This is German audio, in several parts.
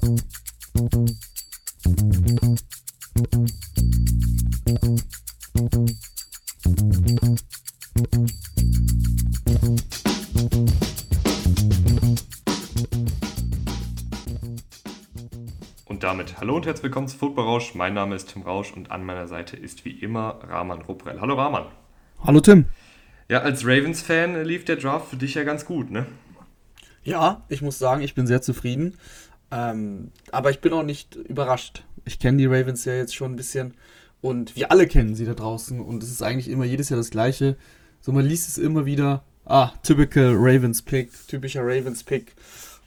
Und damit hallo und herzlich willkommen zu Football Rausch. Mein Name ist Tim Rausch und an meiner Seite ist wie immer Rahman Ruprell. Hallo Rahman. Hallo Tim. Ja, als Ravens-Fan lief der Draft für dich ja ganz gut, ne? Ja, ich muss sagen, ich bin sehr zufrieden. Ähm, aber ich bin auch nicht überrascht. Ich kenne die Ravens ja jetzt schon ein bisschen und wir alle kennen sie da draußen und es ist eigentlich immer jedes Jahr das Gleiche. So, man liest es immer wieder. Ah, typical Ravens Pick, typischer Ravens Pick,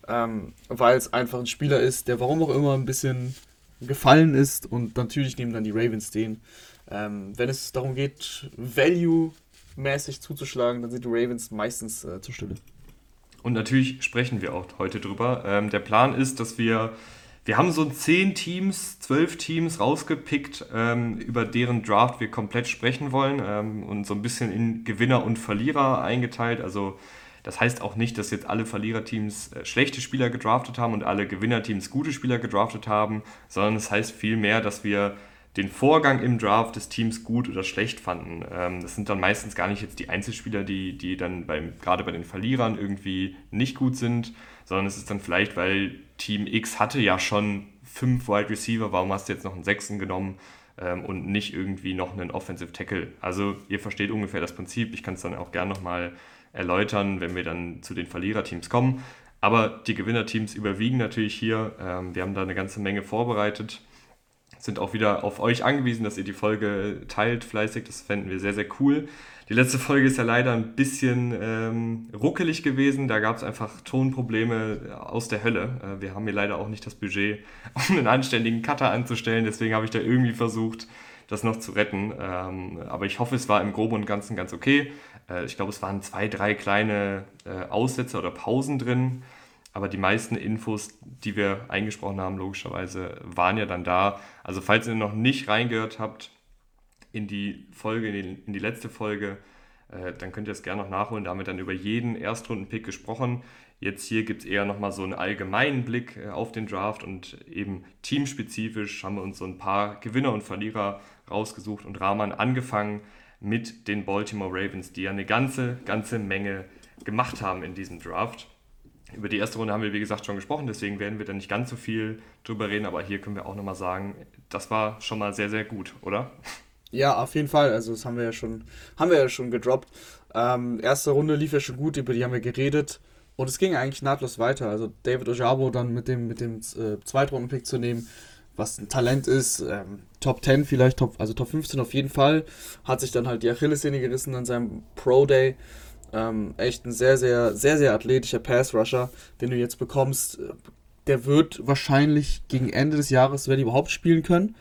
ähm, weil es einfach ein Spieler ist, der warum auch immer ein bisschen gefallen ist und natürlich nehmen dann die Ravens den. Ähm, wenn es darum geht, Value-mäßig zuzuschlagen, dann sind die Ravens meistens äh, zur Stelle. Und natürlich sprechen wir auch heute drüber. Ähm, der Plan ist, dass wir, wir haben so zehn Teams, zwölf Teams rausgepickt, ähm, über deren Draft wir komplett sprechen wollen ähm, und so ein bisschen in Gewinner und Verlierer eingeteilt. Also das heißt auch nicht, dass jetzt alle Verliererteams äh, schlechte Spieler gedraftet haben und alle Gewinnerteams gute Spieler gedraftet haben, sondern es das heißt vielmehr, dass wir den Vorgang im Draft des Teams gut oder schlecht fanden. Ähm, das sind dann meistens gar nicht jetzt die Einzelspieler, die, die dann beim, gerade bei den Verlierern irgendwie nicht gut sind, sondern es ist dann vielleicht, weil Team X hatte ja schon fünf Wide Receiver, warum hast du jetzt noch einen sechsten genommen ähm, und nicht irgendwie noch einen Offensive Tackle? Also ihr versteht ungefähr das Prinzip. Ich kann es dann auch gerne nochmal erläutern, wenn wir dann zu den Verliererteams kommen. Aber die Gewinnerteams überwiegen natürlich hier. Ähm, wir haben da eine ganze Menge vorbereitet sind auch wieder auf euch angewiesen, dass ihr die Folge teilt fleißig. Das fänden wir sehr, sehr cool. Die letzte Folge ist ja leider ein bisschen ähm, ruckelig gewesen. Da gab es einfach Tonprobleme aus der Hölle. Äh, wir haben hier leider auch nicht das Budget, um einen anständigen Cutter anzustellen. Deswegen habe ich da irgendwie versucht, das noch zu retten. Ähm, aber ich hoffe, es war im Groben und Ganzen ganz okay. Äh, ich glaube, es waren zwei, drei kleine äh, Aussätze oder Pausen drin. Aber die meisten Infos, die wir eingesprochen haben, logischerweise, waren ja dann da. Also falls ihr noch nicht reingehört habt in die Folge, in die, in die letzte Folge, äh, dann könnt ihr es gerne noch nachholen. Da haben wir dann über jeden Erstrunden-Pick gesprochen. Jetzt hier gibt es eher nochmal so einen allgemeinen Blick äh, auf den Draft und eben teamspezifisch haben wir uns so ein paar Gewinner und Verlierer rausgesucht und Rahman angefangen mit den Baltimore Ravens, die ja eine ganze, ganze Menge gemacht haben in diesem Draft. Über die erste Runde haben wir, wie gesagt, schon gesprochen, deswegen werden wir da nicht ganz so viel drüber reden, aber hier können wir auch nochmal sagen, das war schon mal sehr, sehr gut, oder? Ja, auf jeden Fall. Also das haben wir ja schon, haben wir ja schon gedroppt. Ähm, erste Runde lief ja schon gut, über die haben wir geredet. Und es ging eigentlich nahtlos weiter. Also David Ojabo dann mit dem, mit dem äh, Zweitrunden-Pick zu nehmen, was ein Talent ist. Ähm, Top 10 vielleicht, Top, also Top 15 auf jeden Fall. Hat sich dann halt die Achillessehne gerissen an seinem Pro-Day. Ähm, echt ein sehr, sehr, sehr, sehr athletischer Pass-Rusher, den du jetzt bekommst. Der wird wahrscheinlich gegen Ende des Jahres, wenn überhaupt spielen können.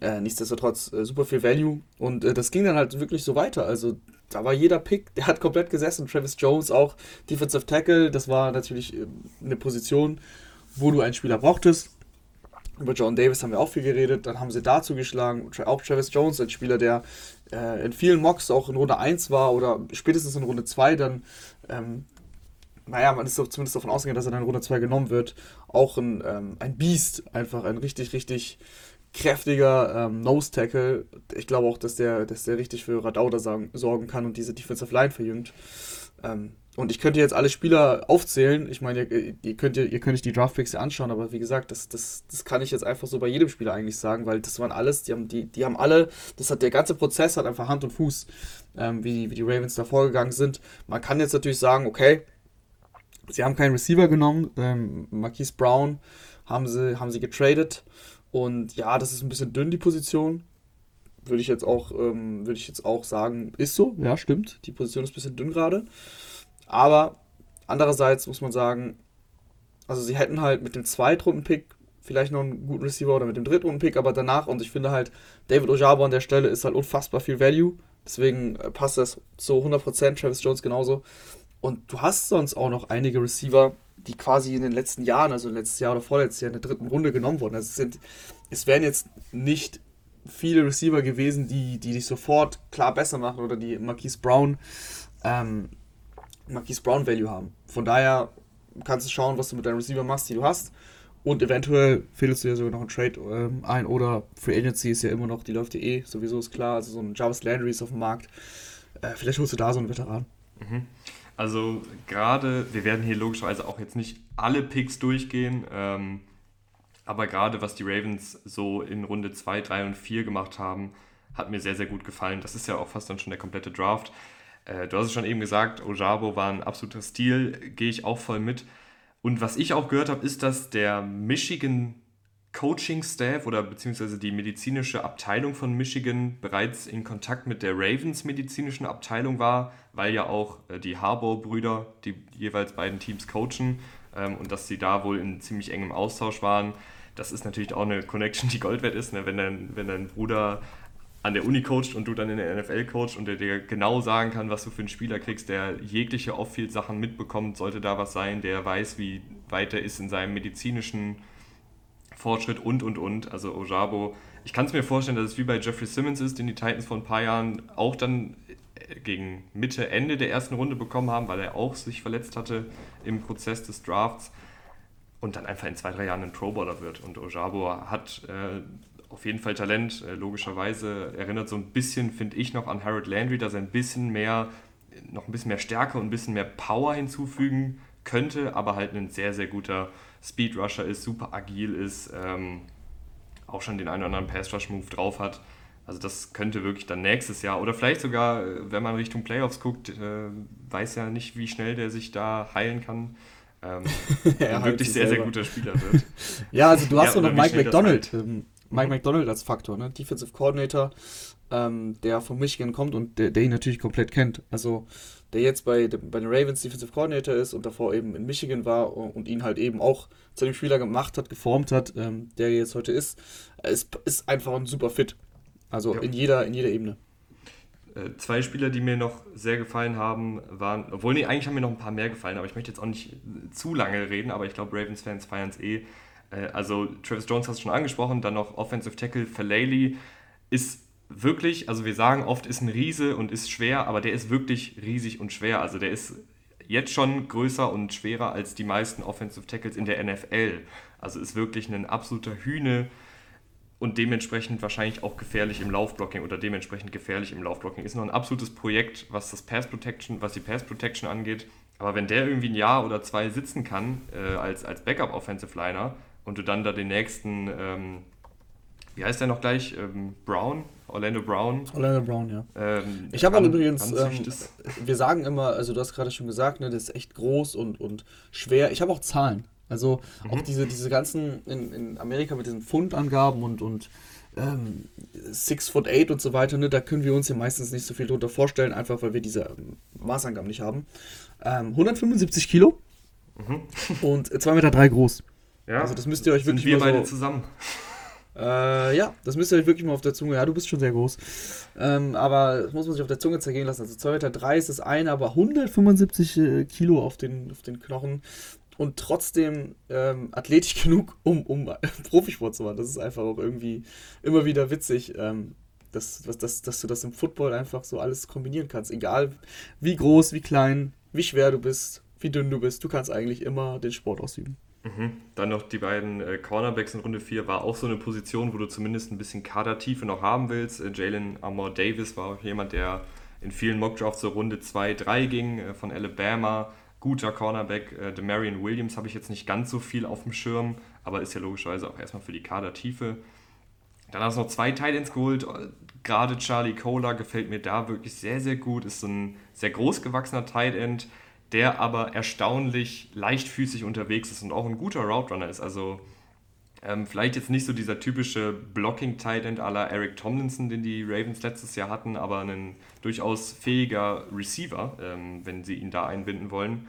Äh, nichtsdestotrotz äh, super viel Value. Und äh, das ging dann halt wirklich so weiter. Also da war jeder Pick, der hat komplett gesessen. Travis Jones auch Defensive Tackle. Das war natürlich äh, eine Position, wo du einen Spieler brauchtest. Über John Davis haben wir auch viel geredet. Dann haben sie dazu geschlagen. Auch Travis Jones, ein Spieler, der äh, in vielen Mocks auch in Runde 1 war oder spätestens in Runde 2 dann, ähm, naja, man ist zumindest davon ausgegangen, dass er dann in Runde 2 genommen wird. Auch ein, ähm, ein Beast, einfach ein richtig, richtig kräftiger ähm, Nose-Tackle. Ich glaube auch, dass der, dass der richtig für Radauda sorgen kann und diese Defensive Line verjüngt. Ähm, und ich könnte jetzt alle Spieler aufzählen. Ich meine, ihr, ihr, könnt, ihr könnt euch die Draftpicks ja anschauen, aber wie gesagt, das, das, das kann ich jetzt einfach so bei jedem Spieler eigentlich sagen, weil das waren alles, die haben, die, die haben alle, das hat der ganze Prozess hat einfach Hand und Fuß, ähm, wie, wie die Ravens da vorgegangen sind. Man kann jetzt natürlich sagen, okay, sie haben keinen Receiver genommen, ähm, Marquise Brown haben sie, haben sie getradet und ja, das ist ein bisschen dünn, die Position. Würde ich jetzt auch, ähm, würde ich jetzt auch sagen, ist so, ja, stimmt. Die Position ist ein bisschen dünn gerade. Aber andererseits muss man sagen, also sie hätten halt mit dem Zweitrunden-Pick vielleicht noch einen guten Receiver oder mit dem Drittrunden-Pick, aber danach, und ich finde halt, David Ojabo an der Stelle ist halt unfassbar viel Value. Deswegen äh, passt das zu 100%, Travis Jones genauso. Und du hast sonst auch noch einige Receiver, die quasi in den letzten Jahren, also letztes Jahr oder vorletztes Jahr in der dritten Runde genommen wurden. Also es, sind, es wären jetzt nicht viele Receiver gewesen, die, die dich sofort klar besser machen oder die Marquise Brown ähm, Marquise Brown Value haben. Von daher kannst du schauen, was du mit deinem Receiver machst, die du hast. Und eventuell fädelst du ja sogar noch einen Trade ähm, ein oder Free Agency ist ja immer noch, die läuft ja eh, sowieso ist klar. Also so ein Jarvis Landry ist auf dem Markt. Äh, vielleicht holst du da so einen Veteran. Mhm. Also gerade, wir werden hier logischerweise auch jetzt nicht alle Picks durchgehen, ähm, aber gerade was die Ravens so in Runde 2, 3 und 4 gemacht haben, hat mir sehr, sehr gut gefallen. Das ist ja auch fast dann schon der komplette Draft. Äh, du hast es schon eben gesagt, Ojabo war ein absoluter Stil, gehe ich auch voll mit. Und was ich auch gehört habe, ist, dass der Michigan Coaching Staff oder beziehungsweise die medizinische Abteilung von Michigan bereits in Kontakt mit der Ravens medizinischen Abteilung war, weil ja auch äh, die Harbour-Brüder die jeweils beiden Teams coachen ähm, und dass sie da wohl in ziemlich engem Austausch waren. Das ist natürlich auch eine Connection, die Gold wert ist, ne? wenn, dein, wenn dein Bruder an der Uni coacht und du dann in der NFL coachst und der dir genau sagen kann, was du für einen Spieler kriegst, der jegliche Off-Field-Sachen mitbekommt, sollte da was sein, der weiß, wie weit er ist in seinem medizinischen Fortschritt und und und. Also Ojabo, ich kann es mir vorstellen, dass es wie bei Jeffrey Simmons ist, den die Titans vor ein paar Jahren auch dann äh, gegen Mitte, Ende der ersten Runde bekommen haben, weil er auch sich verletzt hatte im Prozess des Drafts und dann einfach in zwei, drei Jahren ein Pro Bowler wird. Und Ojabo hat äh, auf jeden Fall Talent, äh, logischerweise. Erinnert so ein bisschen, finde ich, noch an Harold Landry, dass er ein bisschen mehr, noch ein bisschen mehr Stärke und ein bisschen mehr Power hinzufügen könnte, aber halt ein sehr, sehr guter Speedrusher ist, super agil ist, ähm, auch schon den einen oder anderen Pass-Rush-Move drauf hat. Also das könnte wirklich dann nächstes Jahr oder vielleicht sogar, äh, wenn man Richtung Playoffs guckt, äh, weiß ja nicht, wie schnell der sich da heilen kann. Ähm, wirklich sehr, selber. sehr guter Spieler wird. ja, also du hast ja, noch Mike McDonald. Mike mhm. McDonald als Faktor, ne? Defensive Coordinator, ähm, der von Michigan kommt und der, der, ihn natürlich komplett kennt. Also der jetzt bei, bei den Ravens Defensive Coordinator ist und davor eben in Michigan war und ihn halt eben auch zu dem Spieler gemacht hat, geformt hat, ähm, der jetzt heute ist, ist, ist einfach ein super Fit. Also ja. in, jeder, in jeder Ebene. Äh, zwei Spieler, die mir noch sehr gefallen haben, waren, obwohl nee, eigentlich haben mir noch ein paar mehr gefallen, aber ich möchte jetzt auch nicht zu lange reden, aber ich glaube, Ravens-Fans feiern es eh. Äh, also Travis Jones hast du schon angesprochen, dann noch Offensive Tackle Falele ist wirklich, also wir sagen oft, ist ein Riese und ist schwer, aber der ist wirklich riesig und schwer. Also der ist jetzt schon größer und schwerer als die meisten Offensive Tackles in der NFL. Also ist wirklich ein absoluter Hühne und dementsprechend wahrscheinlich auch gefährlich im Laufblocking oder dementsprechend gefährlich im Laufblocking. Ist noch ein absolutes Projekt, was das Pass Protection, was die Pass Protection angeht. Aber wenn der irgendwie ein Jahr oder zwei sitzen kann äh, als, als Backup Offensive Liner und du dann da den nächsten ähm, wie heißt der noch gleich? Ähm, Brown? Orlando Brown? Orlando Brown, ja. Ähm, ich habe auch übrigens, ähm, wir sagen immer, also du hast gerade schon gesagt, ne, das ist echt groß und, und schwer. Ich habe auch Zahlen. Also mhm. auch diese, diese ganzen in, in Amerika mit diesen Pfundangaben und, und ähm, Six Foot Eight und so weiter, ne, da können wir uns ja meistens nicht so viel drunter vorstellen, einfach weil wir diese ähm, Maßangaben nicht haben. Ähm, 175 Kilo mhm. und 2,3 Meter drei groß. Ja, also das müsst ihr euch wirklich wir beide so, zusammen. Äh, ja, das müsst ihr euch wirklich mal auf der Zunge. Ja, du bist schon sehr groß. Ähm, aber das muss man sich auf der Zunge zergehen lassen. Also 2,3 Meter drei ist das eine, aber 175 äh, Kilo auf den, auf den Knochen und trotzdem ähm, athletisch genug, um, um Profisport zu machen. Das ist einfach auch irgendwie immer wieder witzig, ähm, dass, dass, dass du das im Football einfach so alles kombinieren kannst. Egal wie groß, wie klein, wie schwer du bist, wie dünn du bist, du kannst eigentlich immer den Sport ausüben. Mhm. Dann noch die beiden äh, Cornerbacks in Runde 4 war auch so eine Position, wo du zumindest ein bisschen Kadertiefe noch haben willst. Äh, Jalen Amor Davis war auch jemand, der in vielen Mockdrafts so Runde 2, 3 ging, äh, von Alabama. Guter Cornerback. Äh, Demarion Williams habe ich jetzt nicht ganz so viel auf dem Schirm, aber ist ja logischerweise auch erstmal für die Kadertiefe. Dann hast du noch zwei Titans geholt. Gerade Charlie Kohler gefällt mir da wirklich sehr, sehr gut. Ist ein sehr groß gewachsener Tight End der aber erstaunlich leichtfüßig unterwegs ist und auch ein guter Route Runner ist. Also ähm, vielleicht jetzt nicht so dieser typische Blocking-Tight End à la Eric Tomlinson, den die Ravens letztes Jahr hatten, aber ein durchaus fähiger Receiver, ähm, wenn sie ihn da einbinden wollen.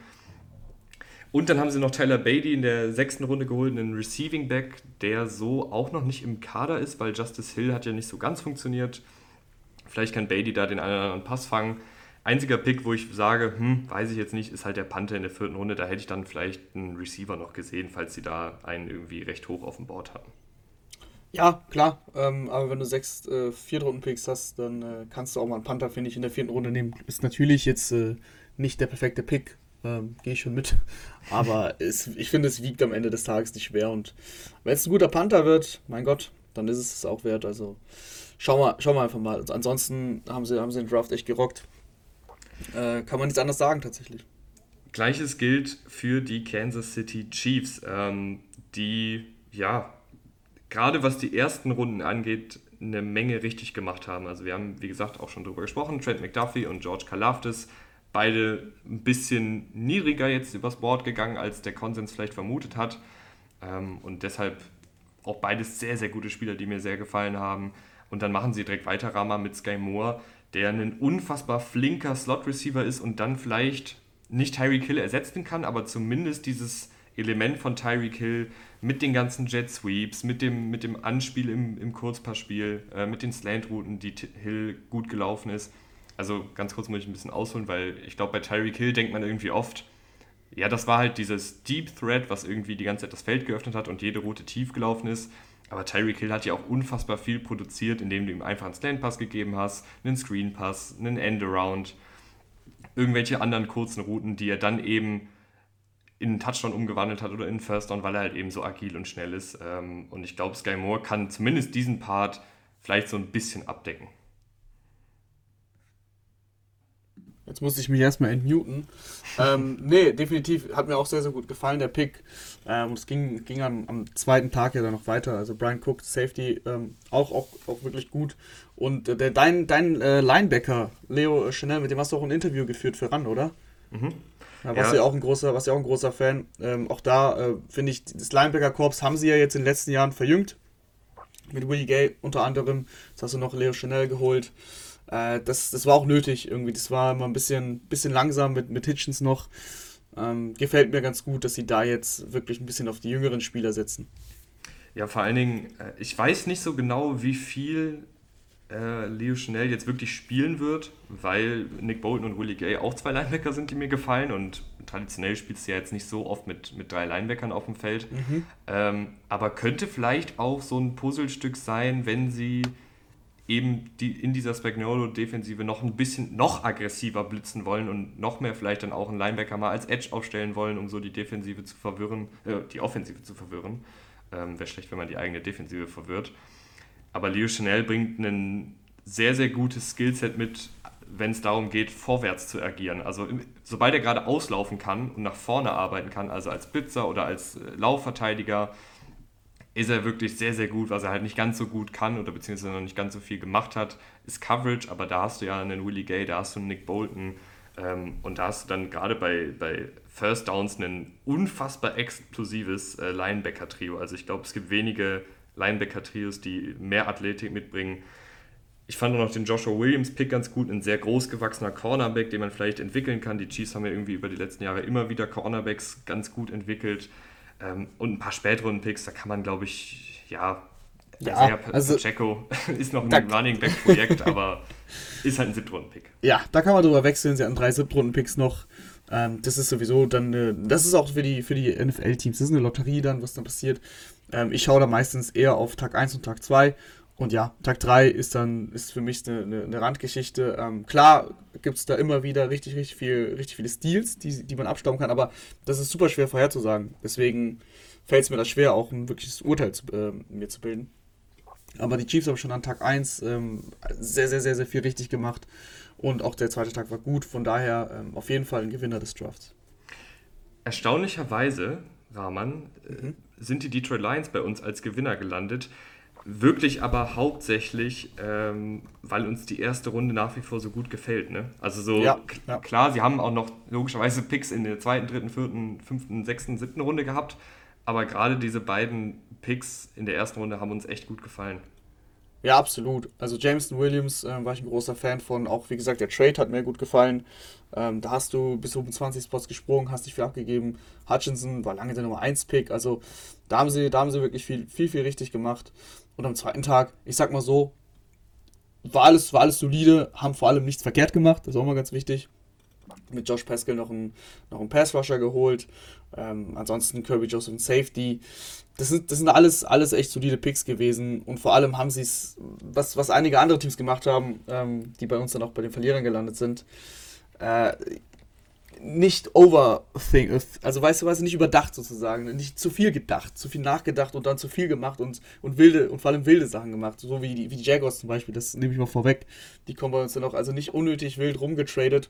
Und dann haben sie noch Tyler Beatty in der sechsten Runde geholt, einen Receiving Back, der so auch noch nicht im Kader ist, weil Justice Hill hat ja nicht so ganz funktioniert. Vielleicht kann Beatty da den einen oder anderen Pass fangen. Einziger Pick, wo ich sage, hm, weiß ich jetzt nicht, ist halt der Panther in der vierten Runde. Da hätte ich dann vielleicht einen Receiver noch gesehen, falls sie da einen irgendwie recht hoch auf dem Board hatten. Ja, klar. Ähm, aber wenn du sechs äh, Viertrunden-Picks hast, dann äh, kannst du auch mal einen Panther, finde ich, in der vierten Runde nehmen. Ist natürlich jetzt äh, nicht der perfekte Pick, ähm, gehe ich schon mit. Aber es, ich finde, es wiegt am Ende des Tages nicht schwer. Und wenn es ein guter Panther wird, mein Gott, dann ist es es auch wert. Also schauen wir, schauen wir einfach mal. Ansonsten haben sie, haben sie den Draft echt gerockt. Äh, kann man nichts anderes sagen tatsächlich. Gleiches gilt für die Kansas City Chiefs, ähm, die ja gerade was die ersten Runden angeht, eine Menge richtig gemacht haben. Also wir haben, wie gesagt, auch schon darüber gesprochen, Trent McDuffie und George Kalafdis, beide ein bisschen niedriger jetzt übers Board gegangen, als der Konsens vielleicht vermutet hat. Ähm, und deshalb auch beides sehr, sehr gute Spieler, die mir sehr gefallen haben. Und dann machen sie direkt weiter, Rama, mit Sky Moore, der ein unfassbar flinker Slot-Receiver ist und dann vielleicht nicht Tyreek Hill ersetzen kann, aber zumindest dieses Element von Tyreek Hill mit den ganzen Jet Sweeps, mit dem, mit dem Anspiel im, im Kurzpassspiel, äh, mit den Slant-Routen, die Hill gut gelaufen ist. Also ganz kurz muss ich ein bisschen ausholen, weil ich glaube, bei Tyreek Hill denkt man irgendwie oft, ja, das war halt dieses Deep Thread, was irgendwie die ganze Zeit das Feld geöffnet hat und jede Route tief gelaufen ist. Aber Tyreek Hill hat ja auch unfassbar viel produziert, indem du ihm einfach einen Slant-Pass gegeben hast, einen Screen-Pass, einen End-Around, irgendwelche anderen kurzen Routen, die er dann eben in einen Touchdown umgewandelt hat oder in einen First Down, weil er halt eben so agil und schnell ist. Ähm, und ich glaube, Sky Moore kann zumindest diesen Part vielleicht so ein bisschen abdecken. Jetzt muss ich mich erstmal entmuten. ähm, nee, definitiv. Hat mir auch sehr, sehr gut gefallen, der Pick. Ähm, es ging, ging am, am, zweiten Tag ja dann noch weiter. Also Brian Cook, Safety, ähm, auch, auch, auch wirklich gut. Und äh, der, dein, dein äh, Linebacker, Leo Chanel, mit dem hast du auch ein Interview geführt für RAN, oder? Mhm. Ja, was ja. ja. auch ein großer, was ja auch ein großer Fan. Ähm, auch da äh, finde ich, das Linebacker-Korps haben sie ja jetzt in den letzten Jahren verjüngt. Mit Willie Gay unter anderem. Jetzt hast du noch Leo Chanel geholt. Äh, das, das war auch nötig irgendwie. Das war immer ein bisschen, bisschen langsam mit, mit Hitchens noch. Ähm, gefällt mir ganz gut, dass sie da jetzt wirklich ein bisschen auf die jüngeren Spieler setzen. Ja, vor allen Dingen, äh, ich weiß nicht so genau, wie viel äh, Leo Chanel jetzt wirklich spielen wird, weil Nick Bolton und Willie Gay auch zwei Linebacker sind, die mir gefallen und traditionell spielst du ja jetzt nicht so oft mit, mit drei Linebackern auf dem Feld. Mhm. Ähm, aber könnte vielleicht auch so ein Puzzlestück sein, wenn sie eben die, in dieser Spagnolo-Defensive noch ein bisschen noch aggressiver blitzen wollen und noch mehr vielleicht dann auch einen Linebacker mal als Edge aufstellen wollen, um so die Defensive zu verwirren, äh, die Offensive zu verwirren. Ähm, Wäre schlecht, wenn man die eigene Defensive verwirrt. Aber Leo Chanel bringt ein sehr, sehr gutes Skillset mit, wenn es darum geht, vorwärts zu agieren. Also sobald er gerade auslaufen kann und nach vorne arbeiten kann, also als Blitzer oder als äh, Laufverteidiger, ist er wirklich sehr, sehr gut. Was er halt nicht ganz so gut kann oder beziehungsweise noch nicht ganz so viel gemacht hat, ist Coverage. Aber da hast du ja einen Willie Gay, da hast du einen Nick Bolton ähm, und da hast du dann gerade bei, bei First Downs ein unfassbar explosives äh, Linebacker-Trio. Also ich glaube, es gibt wenige Linebacker-Trios, die mehr Athletik mitbringen. Ich fand auch noch den Joshua Williams-Pick ganz gut, ein sehr groß gewachsener Cornerback, den man vielleicht entwickeln kann. Die Chiefs haben ja irgendwie über die letzten Jahre immer wieder Cornerbacks ganz gut entwickelt. Ähm, und ein paar späteren Picks, da kann man, glaube ich, ja, ja also, Pacheco ist noch ein Running Back-Projekt, aber ist halt ein Siebtrunden-Pick. Ja, da kann man drüber wechseln. Sie hatten drei Siebtrunden-Picks noch. Ähm, das ist sowieso dann, äh, das ist auch für die, für die NFL-Teams, das ist eine Lotterie dann, was dann passiert. Ähm, ich schaue da meistens eher auf Tag 1 und Tag 2. Und ja, Tag 3 ist dann ist für mich eine, eine, eine Randgeschichte. Ähm, klar gibt es da immer wieder richtig, richtig, viel, richtig viele Steals, die, die man abstauben kann, aber das ist super schwer vorherzusagen. Deswegen fällt es mir da schwer, auch ein wirkliches Urteil zu, äh, mir zu bilden. Aber die Chiefs haben schon an Tag 1 ähm, sehr, sehr, sehr, sehr viel richtig gemacht. Und auch der zweite Tag war gut. Von daher ähm, auf jeden Fall ein Gewinner des Drafts. Erstaunlicherweise, Rahman, äh, mhm sind die Detroit Lions bei uns als Gewinner gelandet. Wirklich aber hauptsächlich, ähm, weil uns die erste Runde nach wie vor so gut gefällt. Ne? Also so ja, ja. klar, sie haben auch noch logischerweise Picks in der zweiten, dritten, vierten, fünften, sechsten, siebten Runde gehabt. Aber gerade diese beiden Picks in der ersten Runde haben uns echt gut gefallen. Ja, absolut. Also Jameson Williams äh, war ich ein großer Fan von. Auch wie gesagt, der Trade hat mir gut gefallen. Ähm, da hast du bis oben 20 Spots gesprungen, hast dich viel abgegeben. Hutchinson war lange der Nummer 1 Pick. Also da haben sie, da haben sie wirklich viel, viel, viel richtig gemacht. Und am zweiten Tag, ich sag mal so, war alles, war alles solide, haben vor allem nichts verkehrt gemacht. Das ist auch mal ganz wichtig mit Josh Pascal noch einen, noch einen Pass-Rusher geholt. Ähm, ansonsten Kirby Joseph und Safety. Das sind, das sind alles, alles echt solide Picks gewesen. Und vor allem haben sie es, was, was einige andere Teams gemacht haben, ähm, die bei uns dann auch bei den Verlierern gelandet sind. Äh, nicht overthink, also weißt du was, nicht überdacht sozusagen, nicht zu viel gedacht, zu viel nachgedacht und dann zu viel gemacht und, und wilde und vor allem wilde Sachen gemacht, so wie die, wie die Jaguars zum Beispiel, das nehme ich mal vorweg, die kommen bei uns dann auch, also nicht unnötig wild rumgetradet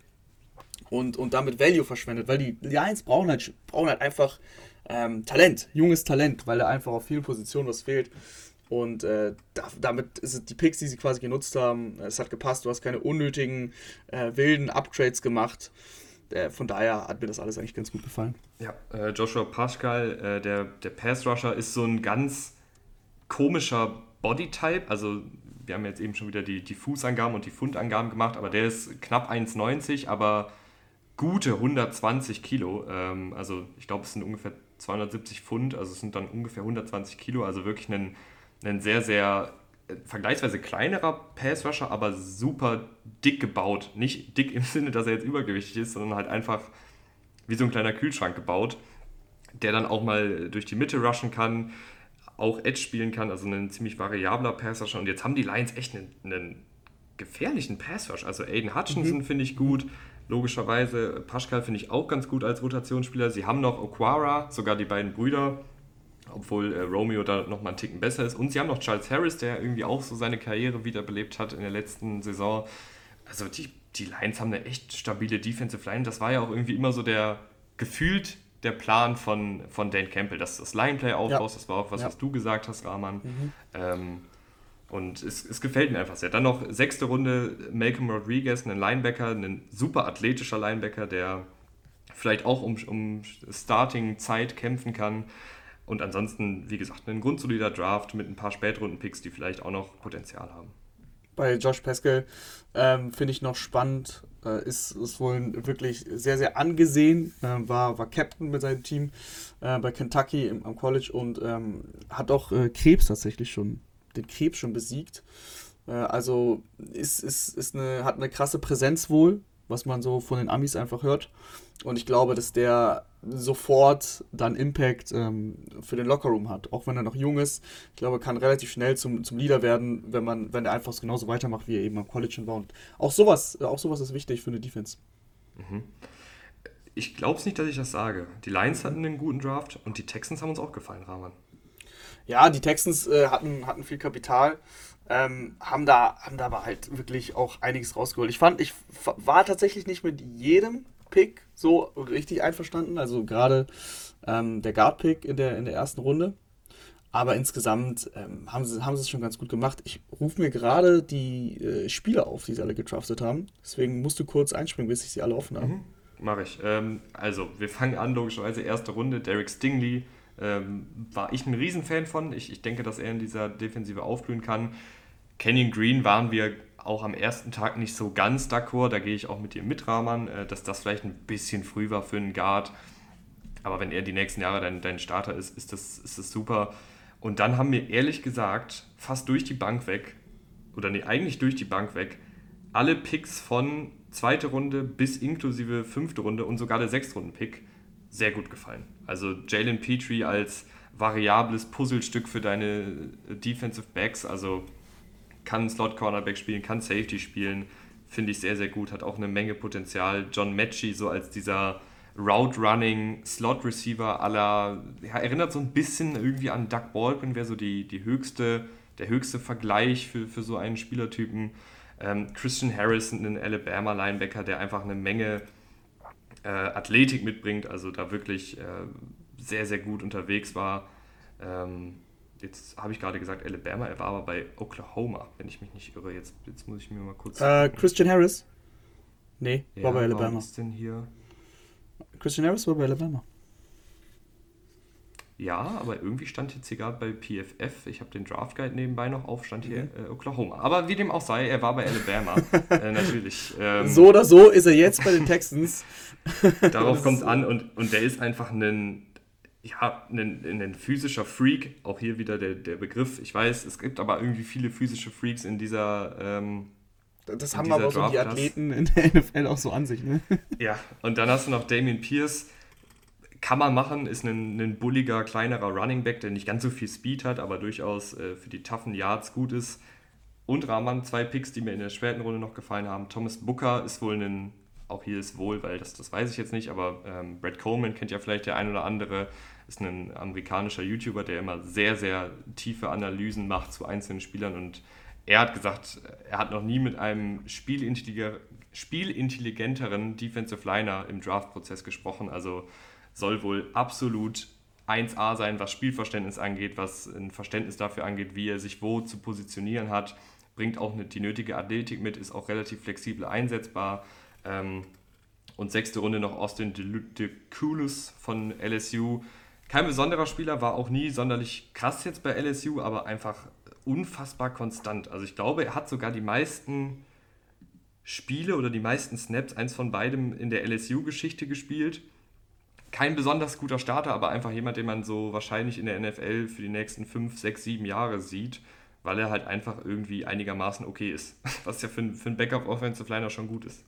und, und damit Value verschwendet, weil die Lions brauchen halt, brauchen halt einfach ähm, Talent, junges Talent, weil da einfach auf vielen Positionen was fehlt. Und äh, da, damit es die Picks, die sie quasi genutzt haben, es hat gepasst, du hast keine unnötigen äh, wilden Upgrades gemacht. Äh, von daher hat mir das alles eigentlich ganz gut gefallen. Ja, äh, Joshua Pascal, äh, der, der Pass-Rusher, ist so ein ganz komischer Bodytype. Also wir haben jetzt eben schon wieder die, die Fußangaben und die Fundangaben gemacht, aber der ist knapp 1,90, aber gute 120 Kilo. Ähm, also ich glaube, es sind ungefähr 270 Pfund, also es sind dann ungefähr 120 Kilo, also wirklich ein, ein sehr, sehr vergleichsweise kleinerer Passrusher, aber super dick gebaut. Nicht dick im Sinne, dass er jetzt übergewichtig ist, sondern halt einfach wie so ein kleiner Kühlschrank gebaut, der dann auch mal durch die Mitte rushen kann, auch Edge spielen kann, also ein ziemlich variabler Passrusher. Und jetzt haben die Lions echt einen, einen gefährlichen Passrush. Also Aiden Hutchinson mhm. finde ich gut, logischerweise. Pascal finde ich auch ganz gut als Rotationsspieler. Sie haben noch Okwara, sogar die beiden Brüder, obwohl äh, Romeo da noch mal einen Ticken besser ist. Und sie haben noch Charles Harris, der irgendwie auch so seine Karriere wiederbelebt hat in der letzten Saison. Also die, die Lions haben eine echt stabile Defensive Line. Das war ja auch irgendwie immer so der gefühlt der Plan von, von Dan Campbell, dass das Lineplay aufbaust. Ja. Das war auch was, ja. was du gesagt hast, Rahman. Mhm. Ähm, und es, es, gefällt mir einfach sehr. Dann noch sechste Runde Malcolm Rodriguez, ein Linebacker, ein super athletischer Linebacker, der vielleicht auch um, um Starting-Zeit kämpfen kann. Und ansonsten, wie gesagt, ein grundsolider Draft mit ein paar Spätrunden-Picks, die vielleicht auch noch Potenzial haben. Bei Josh Pascal ähm, finde ich noch spannend, äh, ist, ist wohl wirklich sehr, sehr angesehen, äh, war, war Captain mit seinem Team äh, bei Kentucky im, am College und ähm, hat auch äh, Krebs tatsächlich schon den Krebs schon besiegt. Äh, also ist, ist, ist eine, hat eine krasse Präsenz wohl, was man so von den Amis einfach hört. Und ich glaube, dass der sofort dann Impact ähm, für den Lockerroom hat. Auch wenn er noch jung ist. Ich glaube, kann relativ schnell zum, zum Leader werden, wenn man, wenn er einfach genauso weitermacht, wie er eben am College schon war. Und auch sowas, auch sowas ist wichtig für eine Defense. Mhm. Ich glaube es nicht, dass ich das sage. Die Lions hatten einen guten Draft und die Texans haben uns auch gefallen, Rahman. Ja, die Texans äh, hatten, hatten viel Kapital, ähm, haben, da, haben da aber halt wirklich auch einiges rausgeholt. Ich fand, ich war tatsächlich nicht mit jedem Pick so richtig einverstanden. Also gerade ähm, der Guard-Pick in der, in der ersten Runde. Aber insgesamt ähm, haben, sie, haben sie es schon ganz gut gemacht. Ich rufe mir gerade die äh, Spieler auf, die sie alle gedraftet haben. Deswegen musst du kurz einspringen, bis ich sie alle offen habe. Mhm, Mache ich. Ähm, also, wir fangen an, logischerweise erste Runde. Derek Stingley, ähm, war ich ein Riesenfan von. Ich, ich denke, dass er in dieser Defensive aufblühen kann. Kenyon Green waren wir auch am ersten Tag nicht so ganz d'accord. Da gehe ich auch mit dir mit, Rahman, äh, dass das vielleicht ein bisschen früh war für einen Guard. Aber wenn er die nächsten Jahre dein, dein Starter ist, ist das, ist das super. Und dann haben wir ehrlich gesagt fast durch die Bank weg, oder nee, eigentlich durch die Bank weg, alle Picks von zweite Runde bis inklusive fünfte Runde und sogar der Sechstrunden-Pick sehr gut gefallen. Also Jalen Petrie als variables Puzzlestück für deine Defensive Backs, also kann Slot Cornerback spielen, kann Safety spielen, finde ich sehr, sehr gut, hat auch eine Menge Potenzial. John Matchy so als dieser Route Running Slot Receiver aller, ja, erinnert so ein bisschen irgendwie an Doug Baldwin, wäre so die, die höchste, der höchste Vergleich für, für so einen Spielertypen. Ähm, Christian Harrison, ein Alabama Linebacker, der einfach eine Menge äh, Athletik mitbringt, also da wirklich äh, sehr, sehr gut unterwegs war. Ähm, jetzt habe ich gerade gesagt Alabama, er war aber bei Oklahoma, wenn ich mich nicht irre. Jetzt, jetzt muss ich mir mal kurz. Äh, Christian Harris? Nee, ja, war bei Alabama. Was ist denn hier? Christian Harris war bei Alabama. Ja, aber irgendwie stand jetzt hier gerade bei PFF, ich habe den Draft Guide nebenbei noch auf, stand hier mhm. äh, Oklahoma. Aber wie dem auch sei, er war bei Alabama, äh, natürlich. Ähm, so oder so ist er jetzt bei den Texans. darauf kommt an und, und der ist einfach ein, ja, ein, ein physischer Freak. Auch hier wieder der, der Begriff. Ich weiß, es gibt aber irgendwie viele physische Freaks in dieser. Ähm, das haben aber so die Athleten in der NFL auch so an sich, ne? Ja, und dann hast du noch Damien Pierce kann man machen, ist ein, ein bulliger, kleinerer Running Back, der nicht ganz so viel Speed hat, aber durchaus äh, für die toughen Yards gut ist. Und Rahman, zwei Picks, die mir in der späten Runde noch gefallen haben. Thomas Booker ist wohl ein auch hier ist wohl, weil das, das weiß ich jetzt nicht, aber ähm, Brad Coleman kennt ja vielleicht der ein oder andere, ist ein amerikanischer YouTuber, der immer sehr, sehr tiefe Analysen macht zu einzelnen Spielern und er hat gesagt, er hat noch nie mit einem spielintelligenteren Defensive Liner im Draft-Prozess gesprochen. Also soll wohl absolut 1A sein, was Spielverständnis angeht, was ein Verständnis dafür angeht, wie er sich wo zu positionieren hat. Bringt auch eine, die nötige Athletik mit, ist auch relativ flexibel einsetzbar. Ähm, und sechste Runde noch Austin DeCulus von LSU. Kein besonderer Spieler, war auch nie sonderlich krass jetzt bei LSU, aber einfach unfassbar konstant. Also ich glaube, er hat sogar die meisten Spiele oder die meisten Snaps, eins von beidem in der LSU-Geschichte gespielt. Kein besonders guter Starter, aber einfach jemand, den man so wahrscheinlich in der NFL für die nächsten 5, 6, 7 Jahre sieht, weil er halt einfach irgendwie einigermaßen okay ist. Was ja für, für einen Backup-Offensive Liner schon gut ist.